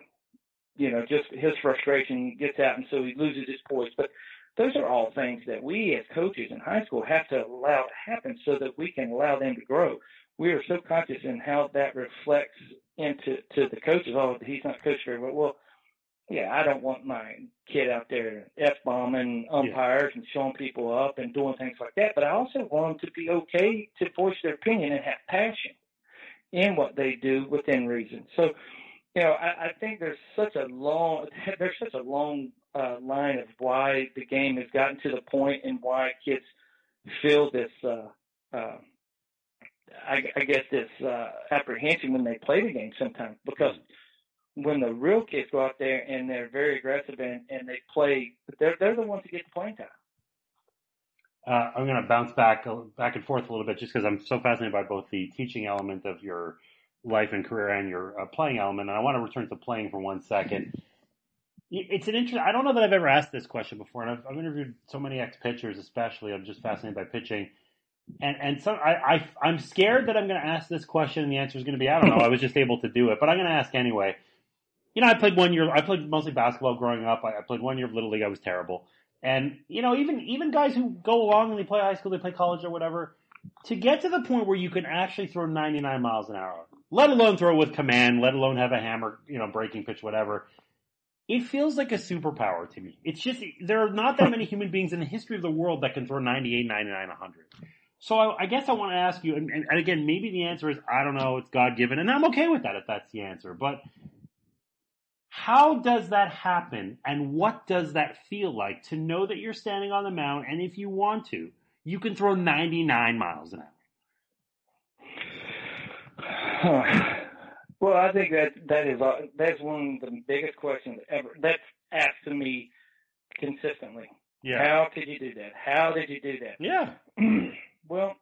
you know, just his frustration gets out and so he loses his poise. But those are all things that we as coaches in high school have to allow to happen so that we can allow them to grow. We are so conscious in how that reflects into to the coaches. Oh, he's not coached very well. Well, yeah, I don't want my kid out there f bombing umpires yeah. and showing people up and doing things like that. But I also want them to be okay to voice their opinion and have passion in what they do within reason. So, you know, I, I think there's such a long there's such a long uh, line of why the game has gotten to the point and why kids feel this, uh, uh, I, I guess, this uh, apprehension when they play the game sometimes. Because when the real kids go out there and they're very aggressive and, and they play, they're they're the ones who get the playing time. Uh, I'm going to bounce back back and forth a little bit just because I'm so fascinated by both the teaching element of your life and career and your uh, playing element. And I want to return to playing for one second. It's an interesting. I don't know that I've ever asked this question before, and I've, I've interviewed so many ex pitchers, especially. I'm just fascinated by pitching, and and so I, I am scared that I'm going to ask this question, and the answer is going to be I don't know. I was just able to do it, but I'm going to ask anyway. You know, I played one year. I played mostly basketball growing up. I, I played one year of little league. I was terrible, and you know, even even guys who go along and they play high school, they play college or whatever, to get to the point where you can actually throw 99 miles an hour, let alone throw with command, let alone have a hammer, you know, breaking pitch, whatever it feels like a superpower to me. It's just, there are not that many human beings in the history of the world that can throw 98, 99, 100. So I, I guess I want to ask you, and, and, and again, maybe the answer is, I don't know, it's God given, and I'm okay with that if that's the answer, but how does that happen and what does that feel like to know that you're standing on the mound and if you want to, you can throw 99 miles an hour? Well, I think that that is uh, that's one of the biggest questions ever. That's asked to me consistently. Yeah. How could you do that? How did you do that? Yeah. well,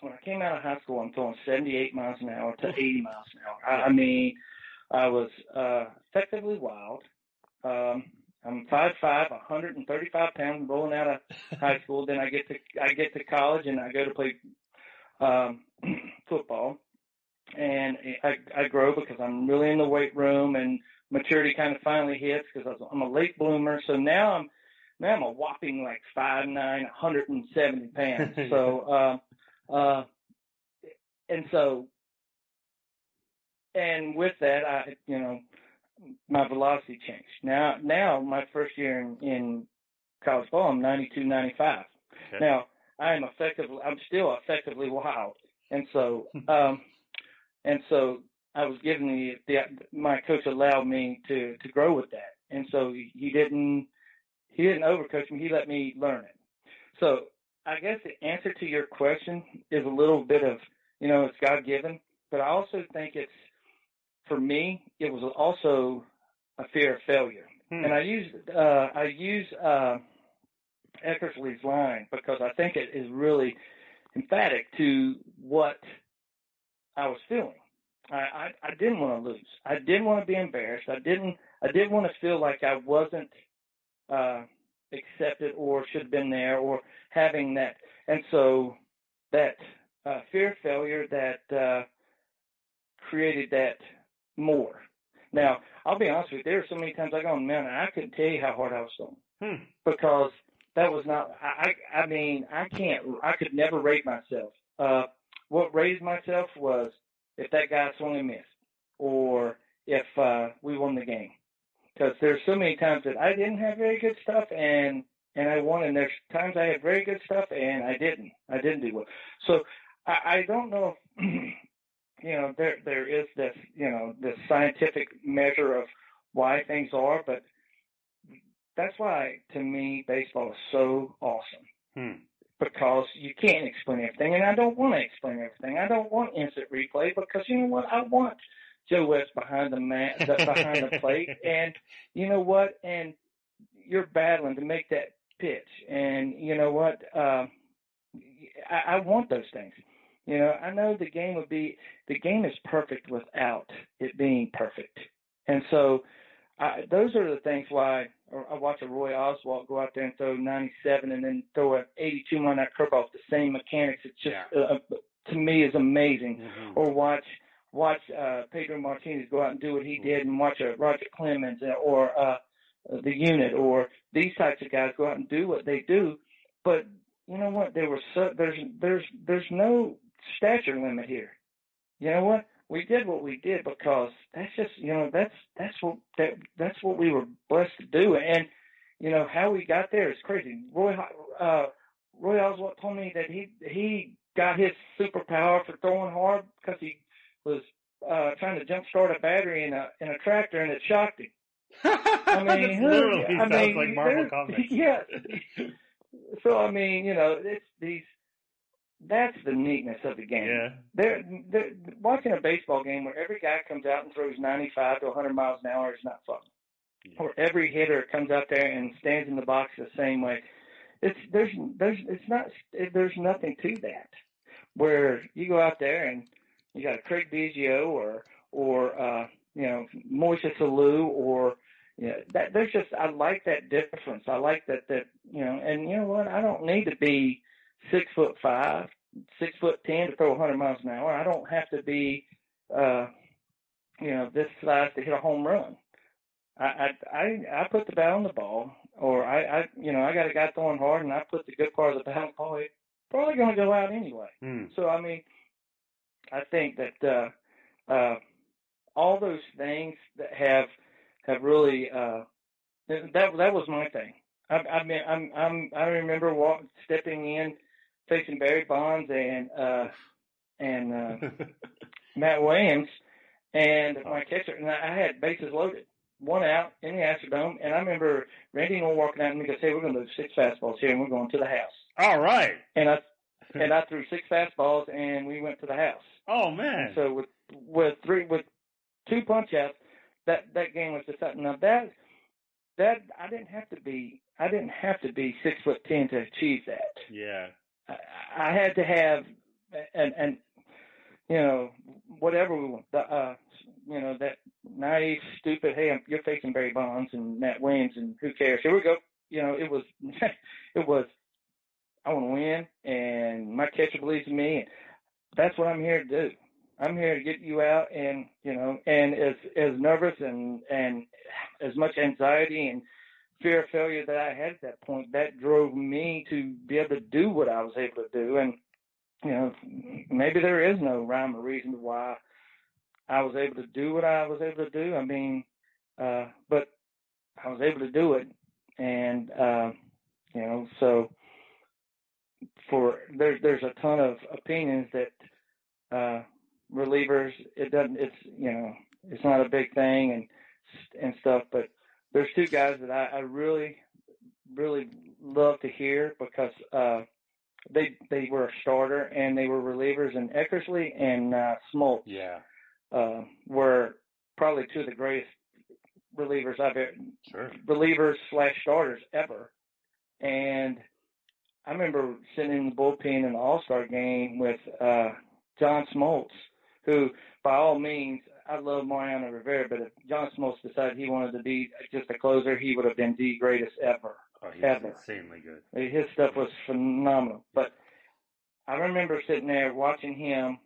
when I came out of high school, I'm throwing 78 miles an hour to 80 miles an hour. I, I mean, I was uh, effectively wild. Um, I'm five five, 135 pounds, rolling out of high school. Then I get to I get to college and I go to play um, football and I, I grow because I'm really in the weight room and maturity kind of finally hits because I'm a late bloomer. So now I'm now I'm a whopping like five nine, 170 pounds. so uh, uh, and so and with that, I you know my velocity changed. Now now my first year in, in college ball, I'm 92, 95. Okay. Now I am effectively I'm still effectively wild, and so. um and so I was given the, the my coach allowed me to to grow with that, and so he didn't he didn't overcoach me. He let me learn it. So I guess the answer to your question is a little bit of you know it's God given, but I also think it's for me it was also a fear of failure, hmm. and I use uh, I use uh, Eckersley's line because I think it is really emphatic to what I was feeling. I, I, I didn't want to lose. I didn't want to be embarrassed. I didn't I didn't want to feel like I wasn't uh, accepted or should have been there or having that. And so that uh, fear of failure that uh, created that more. Now, I'll be honest with you. There are so many times I go man, I couldn't tell you how hard I was going Hmm. because that was not. I, I I mean, I can't. I could never rate myself. Uh, what raised myself was if that guy swung and missed, or if uh, we won the game. Because there's so many times that I didn't have very good stuff, and and I won, and there's times I had very good stuff, and I didn't. I didn't do well. So I, I don't know. You know, there there is this you know this scientific measure of why things are, but that's why to me baseball is so awesome Hmm. because you can't explain everything, and I don't want to explain everything. I don't want instant replay because you know what? I want Joe West behind the mat, the, behind the plate, and you know what? And you're battling to make that pitch, and you know what? Uh, I, I want those things. You know, I know the game would be the game is perfect without it being perfect, and so I, those are the things why I watch a Roy Oswalt go out there and throw 97 and then throw an 82 on that curveball with the same mechanics. It's just Yeah. uh, to me is amazing. Mhm. Or watch watch uh, Pedro Martinez go out and do what he did, and watch a Roger Clemens or uh, the unit or these types of guys go out and do what they do. But you know what? There was so, there's there's there's no stature limit here. You know what? We did what we did because that's just you know that's that's what that that's what we were blessed to do, and you know how we got there is crazy. Roy uh, Roy Oswalt told me that he he got his superpower for throwing hard because he was uh, trying to jump start a battery in a in a tractor and it shocked him. I mean, literally I sounds mean, like Marvel Comics. Yeah. So I mean, you know, it's these. That's the neatness of the game. Yeah. They're, they're watching a baseball game where every guy comes out and throws 95 to 100 miles an hour is not fun. Yeah. Or every hitter comes out there and stands in the box the same way. It's there's there's it's not there's nothing to that. Where you go out there and you got a Craig Biggio or or uh, you know Moises Alou or you know, that there's just I like that difference. I like that that you know, and you know what? I don't need to be six foot five, six foot ten to throw 100 miles an hour. I don't have to be, uh, you know, this size to hit a home run. I I I, I put the bat on the ball, or I I you know I got a guy throwing hard, and I put the good part of the bat on the ball. It's probably going to go out anyway. Hmm. So I mean, I think that uh, uh, all those things that have have really uh, that that was my thing. I, I mean, I'm I'm I remember walk, stepping in, facing Barry Bonds and uh, and uh, Matt Williams, and my catcher, and I had bases loaded, one out in the Astrodome, and I remember Randy Knorr walking out and me go, "Say, we're going to move six fastballs here, and we're going to the house." All right. And I and I threw six fastballs, and we went to the house. Oh man. So with with three with two punch outs, that that game was just something. Now that that I didn't have to be I didn't have to be six foot ten to achieve that. yeah. I, had to have and and you know whatever we want. The, uh, you know that naive, stupid. Hey, I'm, you're facing Barry Bonds and Matt Williams, and who cares? Here we go. You know it was it was. I want to win, and my catcher believes in me, and that's what I'm here to do. I'm here to get you out, and you know, and as as nervous and and as much anxiety and fear of failure that I had at that point, that drove me to be able to do what I was able to do. And, you know, maybe there is no rhyme or reason why I was able to do what I was able to do. I mean, uh, but I was able to do it. And, uh, you know, so for there's, there's a ton of opinions that, uh, relievers, it doesn't, it's, you know, it's not a big thing and, and stuff, but there's two guys that I, I really, really love to hear because uh, they they were a starter and they were relievers, and Eckersley and uh, Smoltz Yeah. uh, were probably two of the greatest relievers I've ever, Sure. relievers slash starters ever. And I remember sitting in the bullpen in the All Star game with uh, John Smoltz, who, by all means, I love Mariano Rivera, but if John Smoltz decided he wanted to be just a closer, he would have been the greatest ever. Oh, he's Ever. insanely good. His stuff was phenomenal. But I remember sitting there watching him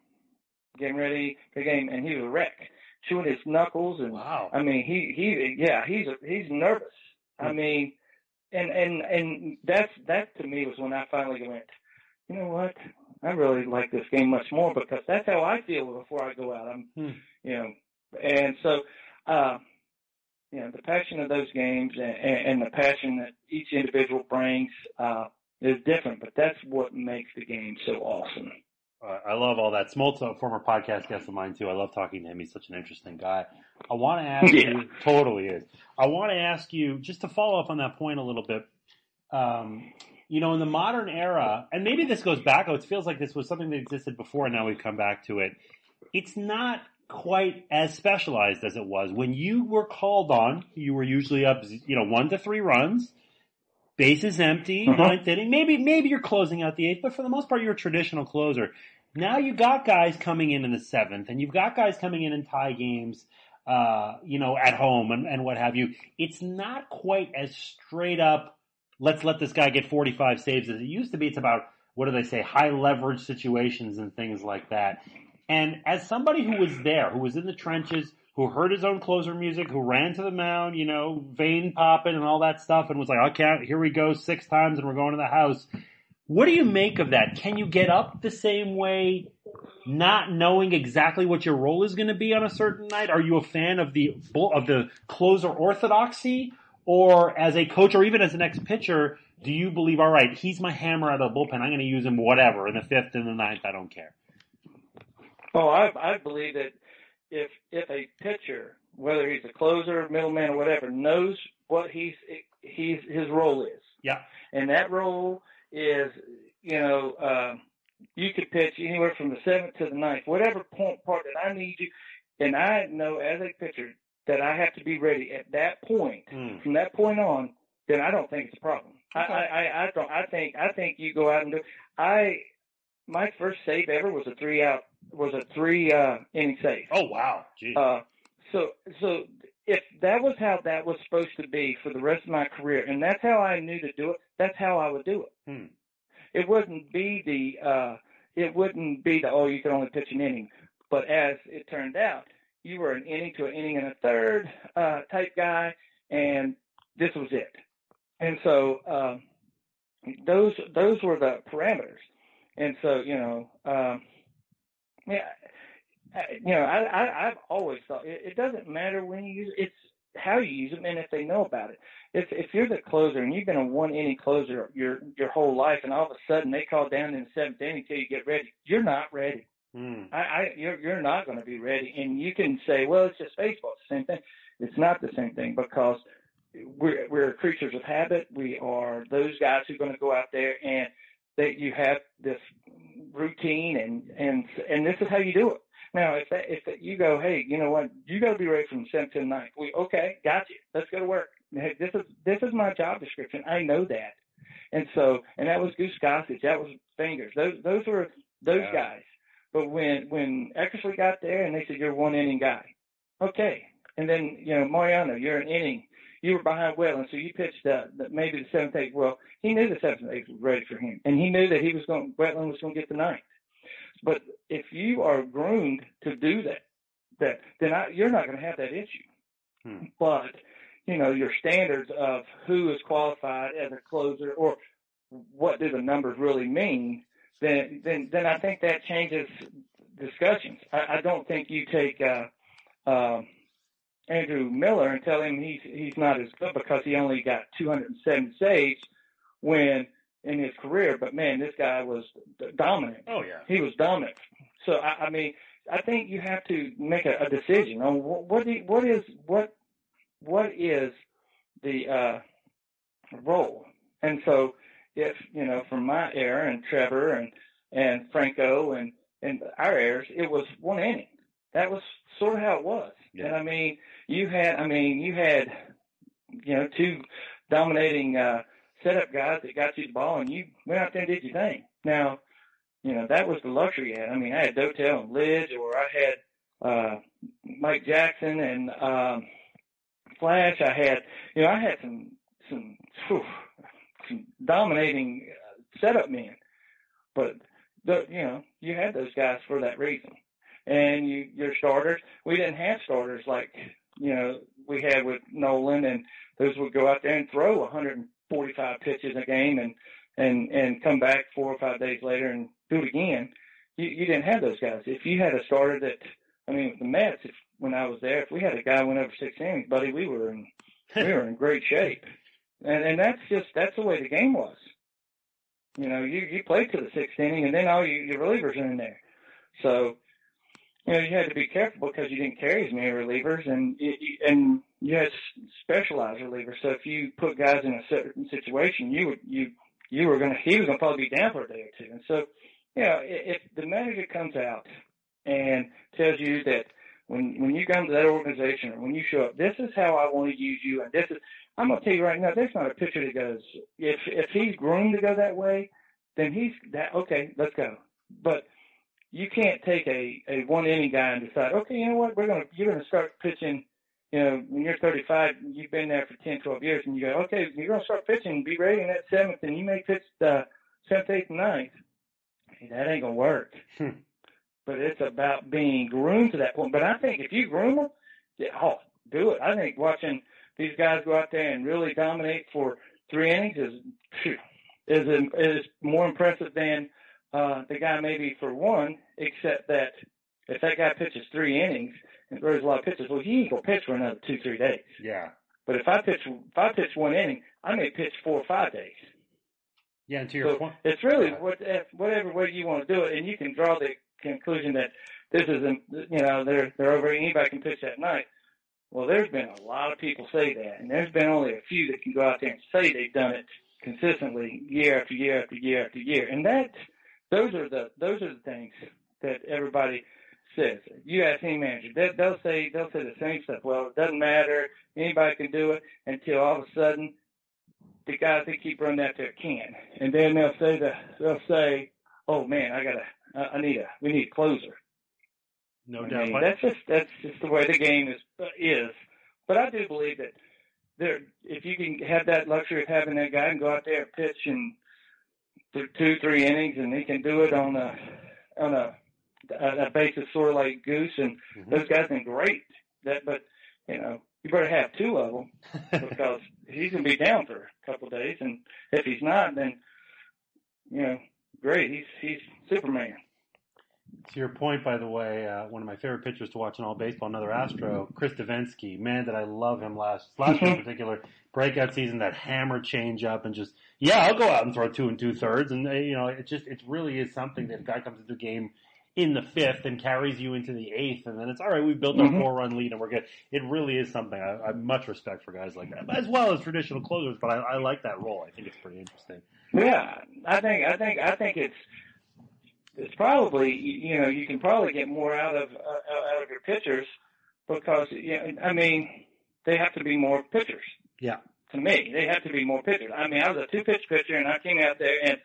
getting ready for the game, and he was a wreck, chewing his knuckles, and Wow. I mean, he he yeah, he's he's nervous. I Hmm. mean, and and and that's that to me was when I finally went, you know what? I really like this game much more because that's how I feel before I go out. I'm, Hmm. you know, and so, uh, you know, the passion of those games and, and the passion that each individual brings uh, is different, but that's what makes the game so awesome. Uh, I love all that. Smoltz's a former podcast guest of mine too. I love talking to him. He's such an interesting guy. I want to ask Yeah. you, totally is. I want to ask you just to follow up on that point a little bit. Um, you know, in the modern era, and maybe this goes back. Oh, it feels like this was something that existed before, and now we've come back to it. It's not quite as specialized as it was when you were called on. You were usually up, you know, one to three runs. Bases empty, Mhm. ninth inning. Maybe maybe you're closing out the eighth, but for the most part, you're a traditional closer. Now you got guys coming in in the seventh, and you've got guys coming in in tie games, uh, you know, at home and, and what have you. It's not quite as straight up. Let's let this guy get 45 saves as it used to be. It's about what do they say, high leverage situations and things like that. And as somebody who was there, who was in the trenches, who heard his own closer music, who ran to the mound, you know, vein popping and all that stuff, and was like, "Okay, here we go, six times, and we're going to the house." What do you make of that? Can you get up the same way, not knowing exactly what your role is going to be on a certain night? Are you a fan of the of the closer orthodoxy, or as a coach, or even as an ex pitcher, do you believe, all right, he's my hammer out of the bullpen, I'm going to use him whatever in the fifth and the ninth, I don't care. Oh, I I believe that if if a pitcher, whether he's a closer, middleman, or whatever, knows what he's he's his role is, Yeah. and that role is, you know, uh, you could pitch anywhere from the seventh to the ninth, whatever point part that I need you, and I know as a pitcher that I have to be ready at that point. Mm. From that point on, then I don't think it's a problem. Okay. I, I I I don't. I think I think you go out and do. I my first save ever was a three out was a three uh, inning save. Oh wow, gee. Uh, so so if that was how that was supposed to be for the rest of my career, and that's how I knew to do it, that's how I would do it. Hmm. It wouldn't be the uh, it wouldn't be the oh you can only pitch an inning, but as it turned out, you were an inning to an inning and a third uh, type guy, and this was it. And so um, those those were the parameters. And so you know, um, yeah, you know, I, I I've always thought it, it doesn't matter when you use it, it's how you use them and if they know about it. If if you're the closer and you've been a one inning closer your your whole life, and all of a sudden they call down in the seventh inning till you get ready, you're not ready. Hmm. I, I you're you're not going to be ready, and you can say, well, it's just baseball. It's the same thing. It's not the same thing because we're we're creatures of habit. We are those guys who are going to go out there and that you have this routine and and and this is how you do it. Now, if that, if that you go, hey, you know what, you got to be ready from seventh to ninth. We okay, got you. Let's go to work. Hey, this is this is my job description. I know that, and so and that was Goose Gossage. That was Fingers. Those those were those Yeah. guys. But when when Eckersley got there and they said you're one inning guy, okay. And then you know Mariano, you're an inning. You were behind Wetteland, so you pitched uh, the, maybe the seventh, eighth. Well, he knew the seventh, eighth was ready for him, and he knew that he was going. Wetteland was going to get the ninth. But if you are groomed to do that, that then I, you're not going to have that issue. Hmm. But you know your standards of who is qualified as a closer or what do the numbers really mean, then then then I think that changes discussions. I, I don't think you take uh, uh, Andrew Miller and tell him he's he's not as good because he only got 207 saves when in his career. But man, this guy was dominant. Oh yeah. He was dominant. So I, I mean, I think you have to make a, a decision on what what, do you, what is what what is the uh, role. And so, if you know, from my era and Trevor and and Franco and and our eras, it was one inning. That was sort of how it was. Yeah. And I mean, you had, I mean, you had, you know, two dominating uh, setup guys that got you the ball, and you went out there and did your thing. Now, you know, that was the luxury had. I mean, I had Dotel and Lidge, or I had uh, Mike Jackson and um, Flash. I had, you know, I had some some, whew, some dominating uh, setup men. But the, you know, you had those guys for that reason. And you, your starters, we didn't have starters like, you know, we had with Nolan and those would go out there and throw 145 pitches a game and, and, and come back four or five days later and do it again. You, you didn't have those guys. If you had a starter that, I mean, with the Mets, if, when I was there, if we had a guy went over six innings, buddy, we were in, we were in great shape. And, and that's just, that's the way the game was. You know, you, you played to the sixth inning and then all you, your relievers are in there. So, you know, you had to be careful because you didn't carry as many relievers and, and you had specialized relievers. So if you put guys in a certain situation, you would, you, you were to, he was to probably be down for a day or two. And so, you know, if the manager comes out and tells you that when when you come to that organization or when you show up, this is how I want to use you, and this is I'm gonna tell you right now, there's not a pitcher that goes if if he's groomed to go that way, then he's that okay, let's go. But you can't take a a one inning guy and decide, okay, you know what, we're gonna you're gonna start pitching. You know, when you're 35, you've been there for 10, 12 years, and you go, okay, you're gonna start pitching, be ready in that seventh, and you may pitch the seventh, eighth, ninth. Hey, that ain't gonna work. Hmm. But it's about being groomed to that point. But I think if you groom them, yeah, oh, do it. I think watching these guys go out there and really dominate for three innings is is is more impressive than uh, the guy maybe for one. Except that if that guy pitches three innings and throws a lot of pitches, well, he ain't gonna pitch for another two three days. Yeah. But if I pitch if I pitch one inning, I may pitch four or five days. Yeah, and to your so point, it's really what whatever way you want to do it, and you can draw the conclusion that this isn't, you know, they're they're over anybody can pitch that night. Well, there's been a lot of people say that, and there's been only a few that can go out there and say they've done it consistently year after year after year after year. And that those are the those are the things that everybody says. You ask any manager, they, they'll say they'll say the same stuff. Well, it doesn't matter. Anybody can do it until all of a sudden the guys they keep running out there can, and then they'll say the they'll say, "Oh man, I gotta, I, I need a, we need a closer." no I doubt. mean, that's just that's just the way the game is uh, is. But I do believe that there, if you can have that luxury of having that guy and go out there and pitch in th- two, three innings, and he can do it on a on a a basis sort of like Goose, and Mhm. those guys been great. That, but you know, you better have two of them because he's gonna be down for a couple of days, and if he's not, then you know, great, he's he's Superman. To your point, by the way, uh, one of my favorite pitchers to watch in all baseball, another Astro, Chris Devenski. Man, did I love him last last year in particular. Breakout season, that hammer change up, and just yeah, I'll go out and throw two and two thirds, and uh, you know, it just it really is something that a guy comes into the game in the fifth and carries you into the eighth, and then it's all right. We've built our Mhm. four run lead, and we're good. It really is something. I, I have much respect for guys like that, as well as traditional closers. But I, I like that role. I think it's pretty interesting. Yeah, I think I think I think it's it's probably you know you can probably get more out of uh, out of your pitchers because you know, I mean they have to be more pitchers. Yeah. To me, they have to be more pitchers. I mean, I was a two pitch pitcher and I came out there and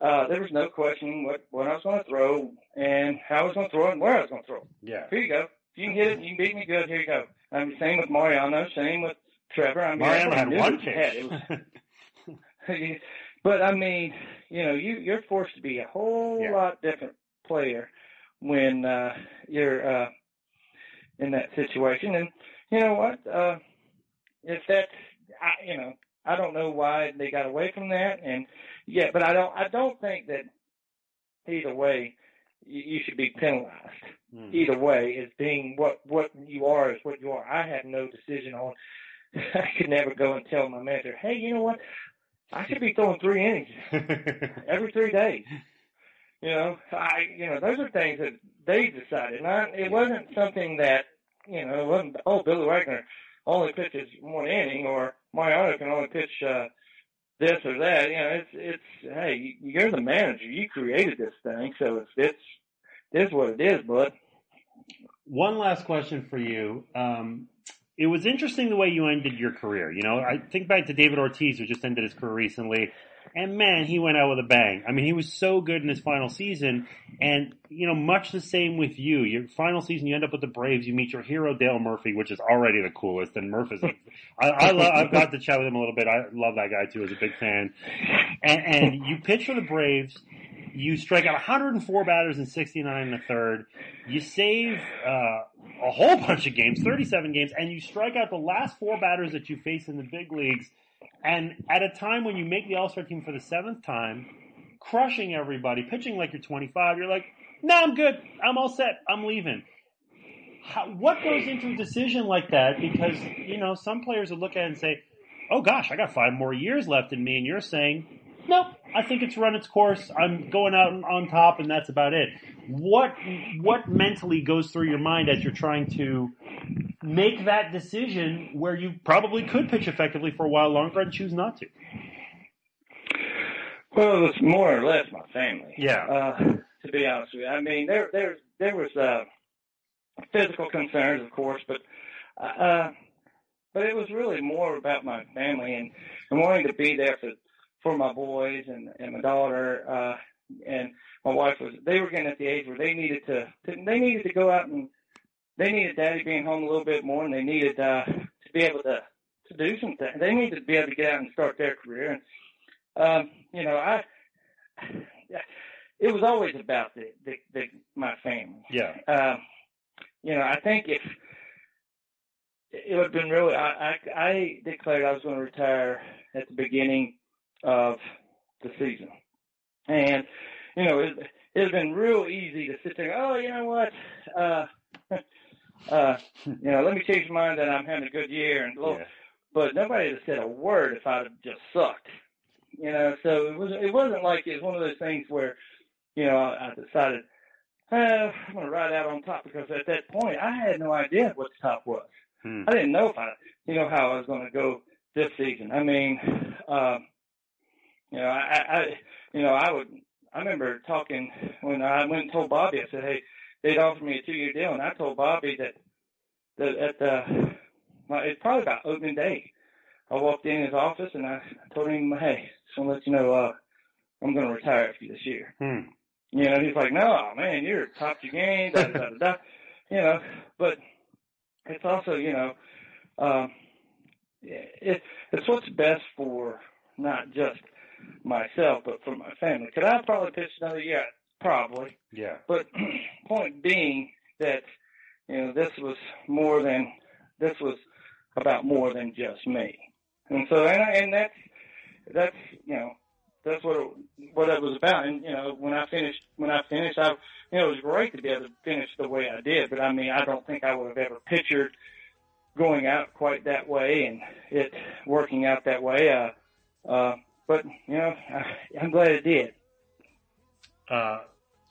uh, there was no questioning what what I was going to throw and how I was going to throw it and where I was going to throw it. Yeah. Here you go. If you can hit it, you can beat me good. Here you go. I mean, same with Mariano. Same with Trevor. I mean, Mariano had one what you pitch. was but I mean, you know, you you're forced to be a whole Yeah. lot different player when uh you're uh in that situation. And you know what? Uh if that's I you know, I don't know why they got away from that and yeah, but I don't I don't think that either way you, you should be penalized Hmm. either way as being what what you are is what you are. I have no decision on. I could never go and tell my manager, hey, you know what? I should be throwing three innings every three days. You know, I you know those are things that they decided. Not it wasn't something that you know it wasn't. Oh, Billy Wagner only pitches one inning, or Mariano can only pitch uh, this or that. You know, it's it's hey, you're the manager. You created this thing, so it's it's it is what it is, bud. One last question for you. Um, it was interesting the way you ended your career. You know, I think back to David Ortiz, who just ended his career recently, and man, he went out with a bang. I mean, he was so good in his final season, and you know, much the same with you. Your final season, you end up with the Braves. You meet your hero Dale Murphy, which is already the coolest. And Murph is, I, I love, I've got to chat with him a little bit. I love that guy too, as a big fan. And, and you pitch for the Braves. You strike out 104 batters in 69 and a third. You save uh, a whole bunch of games, 37 games, and you strike out the last four batters that you face in the big leagues. And at a time when you make the All Star team for the seventh time, crushing everybody, pitching like you're 25, you're like, no, nah, I'm good. I'm all set. I'm leaving. How, what goes into a decision like that? Because, you know, some players would look at it and say, oh gosh, I got five more years left in me. And you're saying, nope, I think it's run its course. I'm going out on top, and that's about it. What what mentally goes through your mind as you're trying to make that decision where you probably could pitch effectively for a while longer and choose not to? Well, it's more or less my family. Yeah. Uh, to be honest with you, I mean, there there there was uh, physical concerns, of course, but uh, but it was really more about my family and and wanting to be there for for my boys and and my daughter uh and my wife was they were getting at the age where they needed to, to they needed to go out and they needed daddy being home a little bit more and they needed uh to be able to to do something they needed to be able to get out and start their career. And um you know i it was always about the the, the my family. Yeah. Um you know i think if it would have been really i i, I declared i was going to retire at the beginning of the season. And, you know, it, it's been real easy to sit there, oh, you know what, uh, uh, you know, let me change my mind that I'm having a good year. and yeah. But nobody has said a word if I'd have just sucked. You know, so it was it wasn't like it was one of those things where, you know, I, I decided, uh, I'm gonna ride out on top because at that point I had no idea what the top was. Hmm. I didn't know if I you know how I was gonna go this season. I mean, um you know, I, I, you know, I would, I remember talking when I went and told Bobby, I said, hey, they'd offered me a two-year deal, and I told Bobby that, that at the, well, it's probably about opening day. I walked in his office and I told him, hey, just want to let you know, uh, I'm going to retire after this year. Hmm. You know, he's like, no, man, you're top of your game, da, da, da, da. You know, but it's also, you know, um, it, it's what's best for not just myself, but for my family. Could I probably pitch another year? Probably. Yeah. But point being that you know this was more than this was about more than just me, and so and I, and that's that's you know that's what it, what it was about. And you know when I finished when I finished, I you know it was great to be able to finish the way I did. But I mean I don't think I would have ever pictured going out quite that way and it working out that way. Uh, uh, but you know, I'm glad it did. Uh,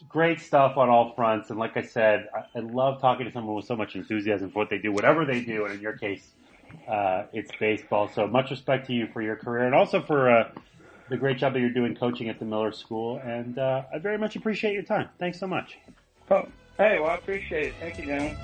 great stuff on all fronts, and like I said, I, I, love talking to someone with so much enthusiasm for what they do, whatever they do, and in your case, uh, it's baseball. So much respect to you for your career, and also for uh, the great job that you're doing coaching at the Miller School. And uh, I very much appreciate your time. Thanks so much. Oh, hey, well, I appreciate it. Thank you, gentlemen.